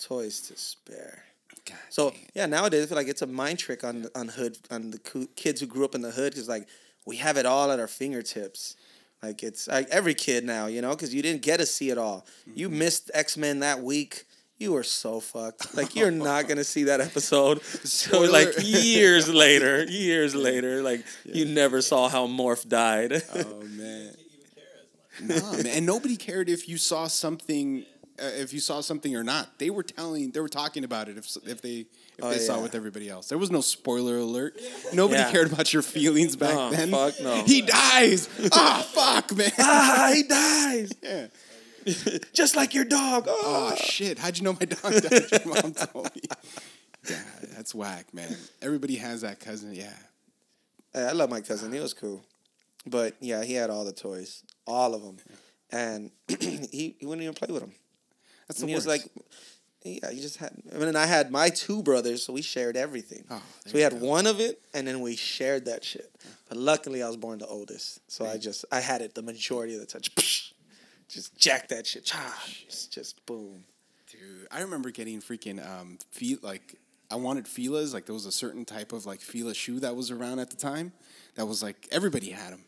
Toys to spare. God So damn. yeah, nowadays I feel like it's a mind trick on on hood on the kids who grew up in the hood because like we have it all at our fingertips. Like it's like every kid now, you know, because you didn't get to see it all. You Mm-hmm. missed X Men that week. You were so fucked. Like you're not gonna see that episode. So like years later, years later, like you never saw how Morph died. Oh man. Nah, man. And nobody cared if you saw something, uh, if you saw something or not. They were telling, they were talking about it. If if they if Oh, they saw yeah. it with everybody else, there was no spoiler alert. Nobody Yeah. cared about your feelings back Oh, then. fuck no. He dies. Ah, fuck, man. ah, he dies. Yeah. Just like your dog. Oh Ah. shit! How'd you know my dog died? Your mom told me. Yeah, that's whack, man. Everybody has that cousin. Yeah. Hey, I love my cousin. He was cool, but yeah, he had all the toys, all of them, and he, he wouldn't even play with them. That's And the he was like, yeah, you just had. I mean, and I had my two brothers, so we shared everything. Oh, so we had go. one of it, and then we shared that shit. But luckily, I was born the oldest, so I just I had it the majority of the time. Just jack that shit. Just, just boom. Dude, I remember getting freaking um feet like I wanted Fila's like there was a certain type of like Fila shoe that was around at the time that was like everybody had them.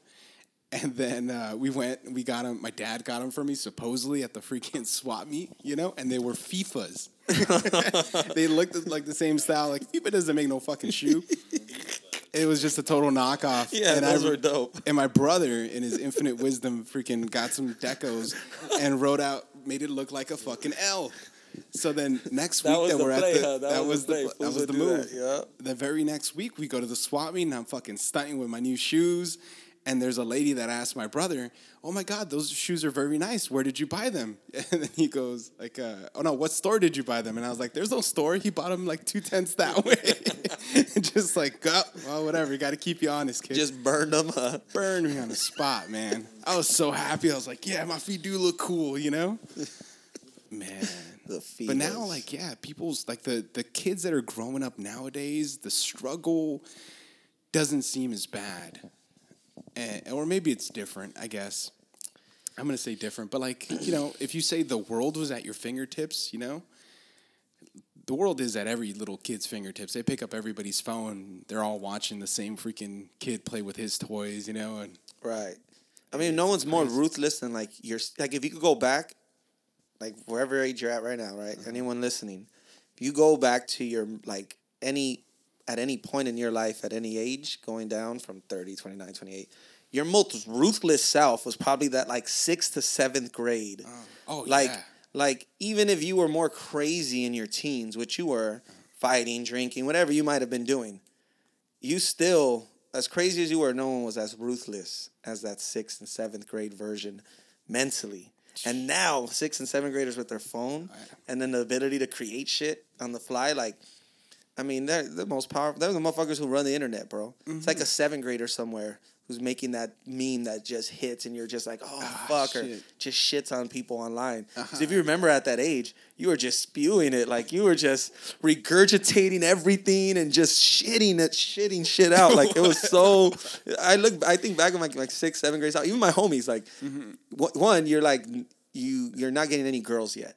And then uh, we went, we got them. My dad got them for me, supposedly at the freaking swap meet, you know, and they were FIFAs. they looked like the same style. Like FIFA doesn't make no fucking shoe. It was just a total knockoff. Yeah, and I those re- were dope. And my brother, in his infinite wisdom, freaking got some decos and wrote out, made it look like a fucking L. So then next That week that we're play, at the huh? that, was the play. that was the move. that, yeah. The very next week we go to the swap meet and I'm fucking stunting with my new shoes. And there's a lady that asked my brother, "Oh my God, those shoes are very nice. Where did you buy them?" And then he goes, "Like, uh, oh no, what store did you buy them?" And I was like, "There's no store. He bought them like two tenths that way." Just like, oh, well, whatever. You got to keep you honest, kid. Just burned them up. burned me on the spot, man. I was so happy. I was like, "Yeah, my feet do look cool," you know. Man. The feet. But now, like, yeah, people's like the the kids that are growing up nowadays, the struggle doesn't seem as bad, and, or maybe it's different. I guess I'm gonna say different, but like you know, if you say the world was at your fingertips, you know, the world is at every little kid's fingertips. They pick up everybody's phone. They're all watching the same freaking kid play with his toys, you know, and Right. I mean, no one's more ruthless than like you're like if you could go back, like wherever age you're at right now, right? Uh-huh. Anyone listening, if you go back to your like any at any point in your life at any age going down from 30 29 28 your most ruthless self was probably that like sixth to seventh grade. Oh, oh like yeah. like even if you were more crazy in your teens which you were fighting drinking whatever you might have been doing you still as crazy as you were no one was as ruthless as that sixth and seventh grade version mentally. And now sixth and seventh graders with their phone and then the ability to create shit on the fly like I mean, they're the most powerful. They're the motherfuckers who run the internet, bro. It's Mm-hmm. like a seventh grader somewhere who's making that meme that just hits, and you're just like, oh Ah, fuck, or shit. Uh-huh. just shits on people online. Because if you remember at that age, you were just spewing it, like you were just regurgitating everything and just shitting it, shitting shit out. Like it was so. I look, I think back in like like sixth, seventh grade, out even my homies, like Mm-hmm. one- one, you're like you, you're not getting any girls yet.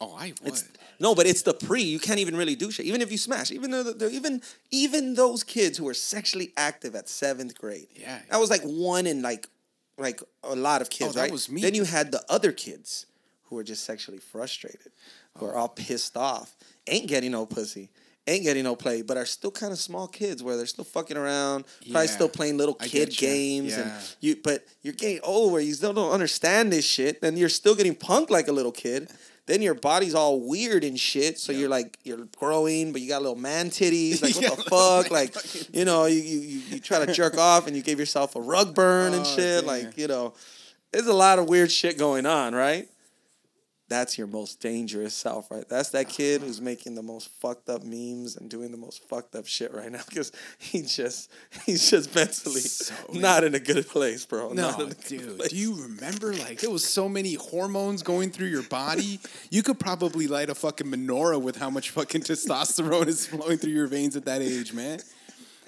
oh, I would. It's no, but it's the pre. You can't even really do shit. Even if you smash, even though they're, even even those kids who are sexually active at seventh grade. Yeah. that was like one in like like a lot of kids. Oh, that right? was me. Then you had the other kids who are just sexually frustrated, who are oh. all pissed off, ain't getting no pussy. Ain't getting no play, but are still kind of small kids where they're still fucking around, probably Yeah. still playing little kid games, and you. But you're getting old where you still don't understand this shit, and you're still getting punked like a little kid. Then your body's all weird and shit. So you're like you're growing, but you got little man titties. Like what Yeah, the fuck? Like fucking you know, you, you you try to jerk off and you give yourself a rug burn and Oh, shit. damn. Like you know, there's a lot of weird shit going on, right? That's your most dangerous self, right? That's that kid who's making the most fucked up memes and doing the most fucked up shit right now because he just he's just mentally So not in a good place, bro. No, Not in a good dude. place. Do you remember like there was so many hormones going through your body? You could probably light a fucking menorah with how much fucking testosterone is flowing through your veins at that age, man.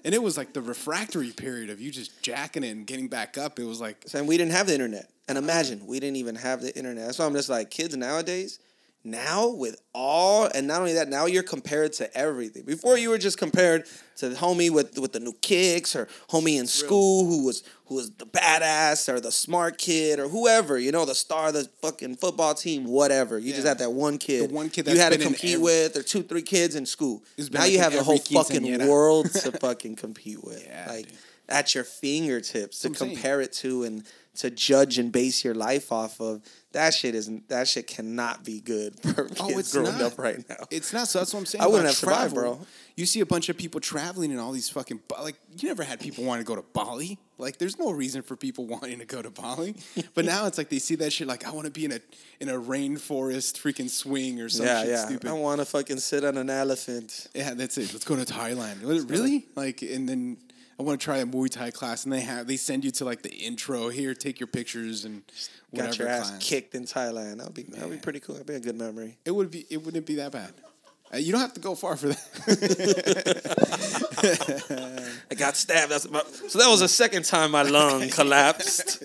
And it was like the refractory period of you just jacking it and getting back up. It was like And we didn't have the internet. And imagine we didn't even have the internet. That's why I'm just like kids nowadays. Now with all and not only that, now you're compared to everything. Before you were just compared to the homie with with the new kicks or homie in school who was who was the badass or the smart kid or whoever, you know, the star of the fucking football team, whatever. You just had that one kid. The one kid you had to compete every- with or two, three kids in school. Now like you have the whole fucking world to fucking compete with. Yeah, like dude. at your fingertips to That's what I'm compare it to and to judge and base your life off of. That shit isn't. That shit cannot be good for kids Oh, it's growing not. up right now. It's not. So that's what I'm saying. I wouldn't have survived, bro. You see a bunch of people traveling and all these fucking like. You never had people wanting to go to Bali. Like, there's no reason for people wanting to go to Bali. but now it's like they see that shit. Like, I want to be in a in a rainforest freaking swing or some yeah, shit yeah. stupid. I want to fucking sit on an elephant. Yeah, that's it. Let's go to Thailand. Really? Like, and then I want to try a Muay Thai class, and they have they send you to like the intro. Here, take your pictures and whatever Got your ass class. kicked in Thailand. That'd be that'd be pretty cool. That'd be a good memory. It would be. It wouldn't be that bad. Uh, you don't have to go far for that. I got stabbed. So that was the second time my lung collapsed.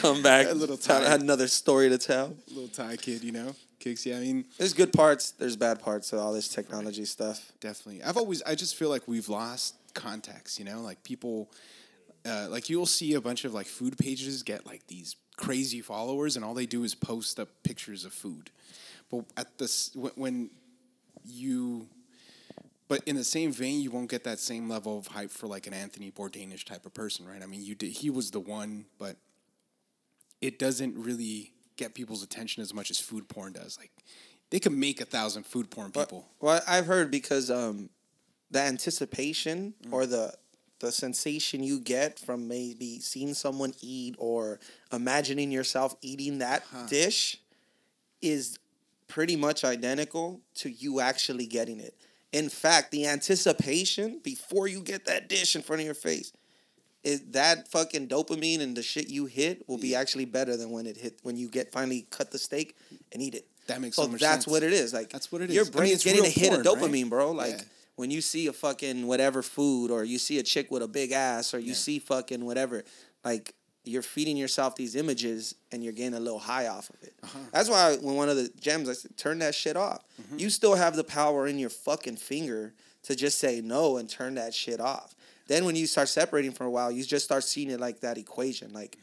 Come back. A little I had another story to tell. A Little Thai kid, you know, kicks. Yeah, I mean, There's good parts. There's bad parts to all this technology stuff. definitely. I've always. I just feel like we've lost context. You know, like people. Uh, like you'll see a bunch of like food pages get like these crazy followers, and all they do is post up pictures of food. But at this, when, when you, but in the same vein, you won't get that same level of hype for like an Anthony Bourdainish type of person, right? I mean, you did. He was the one, but it doesn't really get people's attention as much as food porn does. Like, they could make a thousand food porn people. Well, I've heard because um, the anticipation Mm. or the the sensation you get from maybe seeing someone eat or imagining yourself eating that dish is pretty much identical to you actually getting it. In fact, the anticipation before you get that dish in front of your face, is that fucking dopamine and the shit you hit will be actually better than when it hit when you get finally cut the steak and eat it. That makes so so much that's sense. what it is. Like That's what it is. Your is. I mean, brain's getting a hit of porn, right? dopamine, bro. Like Yeah. When you see a fucking whatever food, or you see a chick with a big ass, or you Yeah. see fucking whatever, like you're feeding yourself these images and you're getting a little high off of it. Uh-huh. That's why when one of the gems, I said, turn that shit off. Mm-hmm. You still have the power in your fucking finger to just say no and turn that shit off. Then when you start separating for a while, you just start seeing it like that equation, like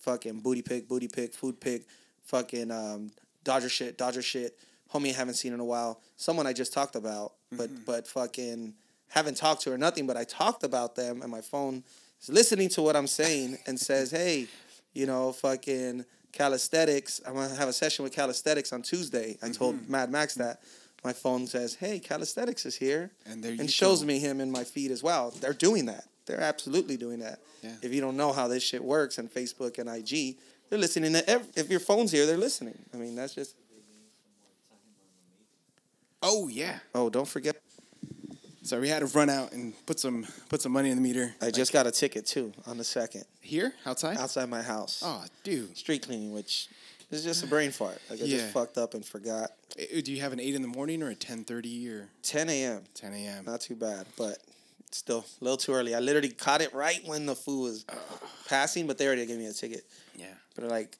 fucking booty pick, booty pick, food pick, fucking um, Dodger shit, Dodger shit. Homie I haven't seen in a while. Someone I just talked about, but Mm-hmm. but fucking haven't talked to her nothing. But I talked about them, and my phone is listening to what I'm saying and says, "Hey, you know, fucking calisthenics. I'm gonna have a session with calisthenics on Tuesday." I Mm-hmm. told Mad Max that. My phone says, "Hey, calisthenics is here," And and shows go. me him in my feed as well. They're doing that. They're absolutely doing that. Yeah. If you don't know how this shit works on Facebook and IG, they're listening to every, if your phone's here, they're listening. I mean, that's just Oh yeah. oh, don't forget. So we had to run out and put some put some money in the meter. I just got a ticket too on the second Here outside. outside my house. Oh, dude. Street cleaning, which is just a brain fart. Like I Yeah. just fucked up and forgot. Eh, Do you have an eight in the morning or a ten thirty or 10 a.m. ten a.m.? Not too bad, but still a little too early. I literally caught it right when the food was passing, but they already gave me a ticket. Yeah. But like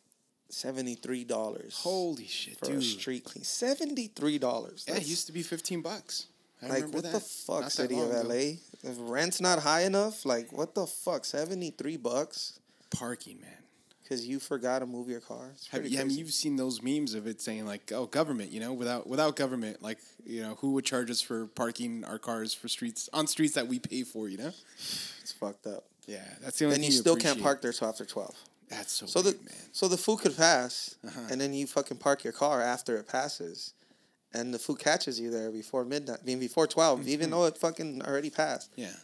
seventy three dollars. Holy shit, for dude. a street clean. Seventy three dollars. Yeah, it used to be fifteen bucks. I like what that. the fuck, Not city of long ago. LA? If rent's not high enough, like what the fuck? Seventy three bucks Parking, man. because you forgot to move your car. Have, yeah, I mean, you've seen those memes of it saying like, "Oh, government," you know, without without government, like, you know, who would charge us for parking our cars for streets on streets that we pay for, you know? it's fucked up. Yeah, that's the only. And thing you still can't park there till after twelve. That's so, So the weird, man. so the food could pass, Uh-huh. and then you fucking park your car after it passes, and the food catches you there before midnight. I mean before 12 even though it fucking already passed. Yeah,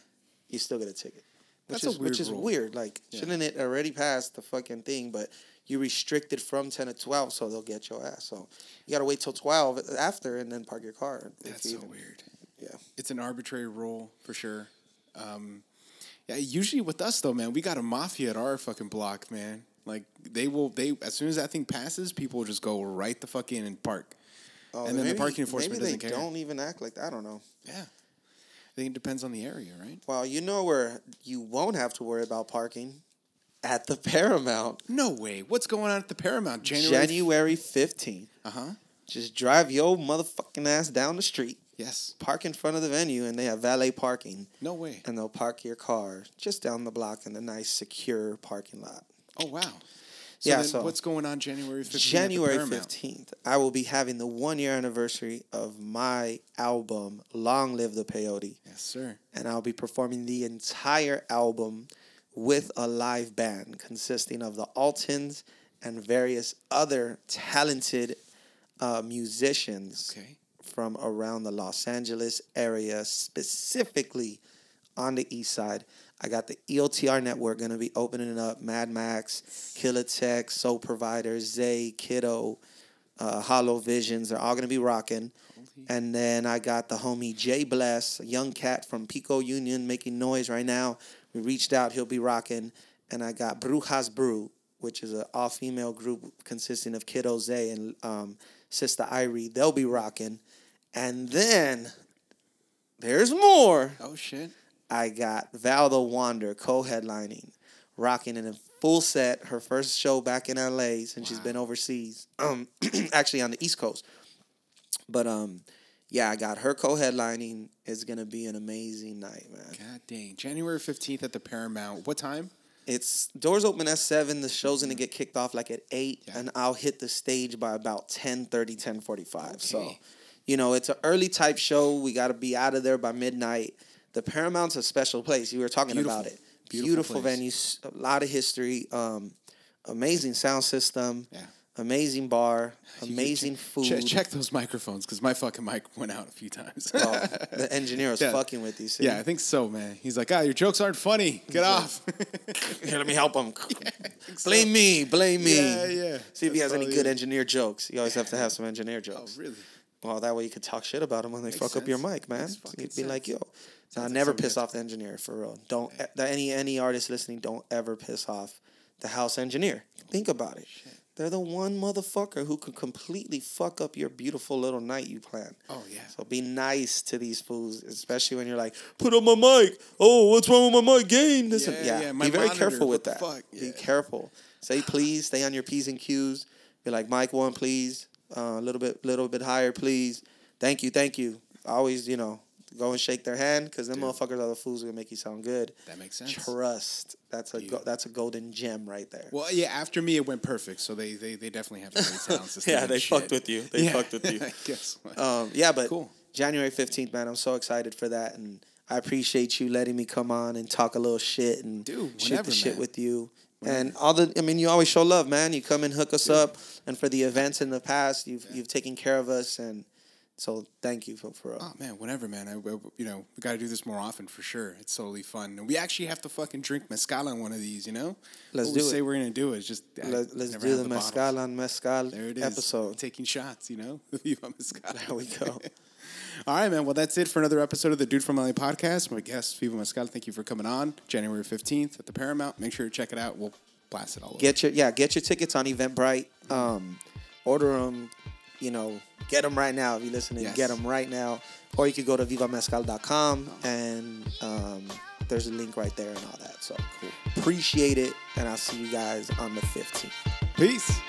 You still get a ticket, which That's a is which is rule. weird. Like Yeah. shouldn't it already pass the fucking thing? But you restricted from ten to twelve, so they'll get your ass. So you gotta wait till twelve after, and then park your car. that's so even- weird. Yeah. It's an arbitrary rule for sure. Um, yeah, usually with us though, man, we got a mafia at our fucking block, man. Like they will, they as soon as that thing passes, people will just go right the fuck in and park. Oh, And then the parking enforcement maybe they doesn't care. don't even act like that. I don't know. Yeah, I think it depends on the area, right? Well, you know where you won't have to worry about parking at the Paramount. No way. What's going on at the Paramount? January. January fifteenth. Uh huh. Just drive your motherfucking ass down the street, Yes. park in front of the venue, and they have valet parking, No way. and they'll park your car just down the block in a nice, secure parking lot. Oh wow. So Yeah, then so- what's going on January fifteenth? January fifteenth, I will be having the one year anniversary of my album, Long Live the Peyote. Yes, sir. and I'll be performing the entire album with a live band consisting of the Altons and various other talented uh, musicians Okay. From around the Los Angeles area, specifically on the east side. I got the EOTR network going to be opening up. Mad Max, Killer Tech, Soul Provider, Zay, Kiddo, uh, Hollow Visions. They're all going to be rocking. And then I got the homie Jay Bless, a young cat from Pico Union, making noise right now. We reached out, he'll be rocking. And I got Brujas Brew, which is an all female group consisting of Kiddo Zay and um, Sister Irie. They'll be rocking. And then there's more. Oh shit. I got Vel the Wonder co-headlining, rocking in a full set. Her first show back in LA since she's been overseas. Um, actually on the East Coast. But um, yeah, I got her co-headlining. It's gonna be an amazing night, man. God dang. January fifteenth at the Paramount. What time? It's doors open at seven. The show's gonna get kicked off like at eight, Yeah. and I'll hit the stage by about 10.30, 10.45. So, Okay. You know, it's an early type show. We got to be out of there by midnight. The Paramount's a special place. You were talking Beautiful. about it. Beautiful Beautiful, venue, a lot of history, um, amazing sound system, Yeah. amazing bar, amazing check- food. Check, check those microphones because my fucking mic went out a few times. Oh, the engineer was Yeah. fucking with you. See? yeah, I think so, man. He's like, ah, your jokes aren't funny. Get off. Here, let me help him. so. blame me. Blame me. Yeah, yeah. See if he has any good engineer jokes. You always have to have some engineer jokes. Oh, really? Well, that way you could talk shit about them when they Makes fuck up your mic, man. You'd be like, yo. sense. Like never piss off the engineer for real. Don't eh, that any any artist listening. Don't ever piss off the house engineer. Think about it. They're the one motherfucker who could completely fuck up your beautiful little night you plan. Oh, yeah. So be nice to these fools, especially when you're like, put on my mic. Oh, what's wrong with my mic gain? This and- Yeah, yeah, yeah, be very monitor, careful with that. fuck? Be careful. Say please. Stay on your p's and q's. Be like, Mike one, please. Uh, a little bit, little bit higher, please. Thank you, thank you. Always, you know, go and shake their hand because them Dude. motherfuckers are the fools who gonna make you sound good. That makes sense. Trust. That's a go, that's a golden gem right there. Well, yeah, after me, it went perfect. So they, they, they definitely have a great sound system. yeah, they shit. fucked with you. They Yeah. fucked with you. Guess what? Um, yeah, but Cool. January fifteenth, man, I'm so excited for that, and I appreciate you letting me come on and talk a little shit and Dude, shoot whenever, the shit with you. Mm-hmm. And all the, I mean, you always show love, man. You come and hook us up, and for the events in the past, you've you've taken care of us, and so thank you for for. Uh, oh man, whenever, man. I, I- you know, we got to do this more often for sure. It's totally fun, and we actually have to fucking drink mezcal on one of these. You know, Let's what we do it. say we're gonna do is just Let, let's do the bottles. mezcal on mezcal There it is. episode. Taking shots, you know. Viva mezcal. There we go. All right, man. Well, that's it for another episode of the Dude from LA podcast. My guest, Viva Mezcal. Thank you for coming on. January fifteenth at the Paramount. Make sure to check it out. We'll blast it all over. Get your yeah, get your tickets on Eventbrite. Um, order them. You know, get them right now. If you're listening, Yes. get them right now. Or you could go to vivamezcal.com and um, there's a link right there and all that. So appreciate it, and I'll see you guys on the 15th. Peace.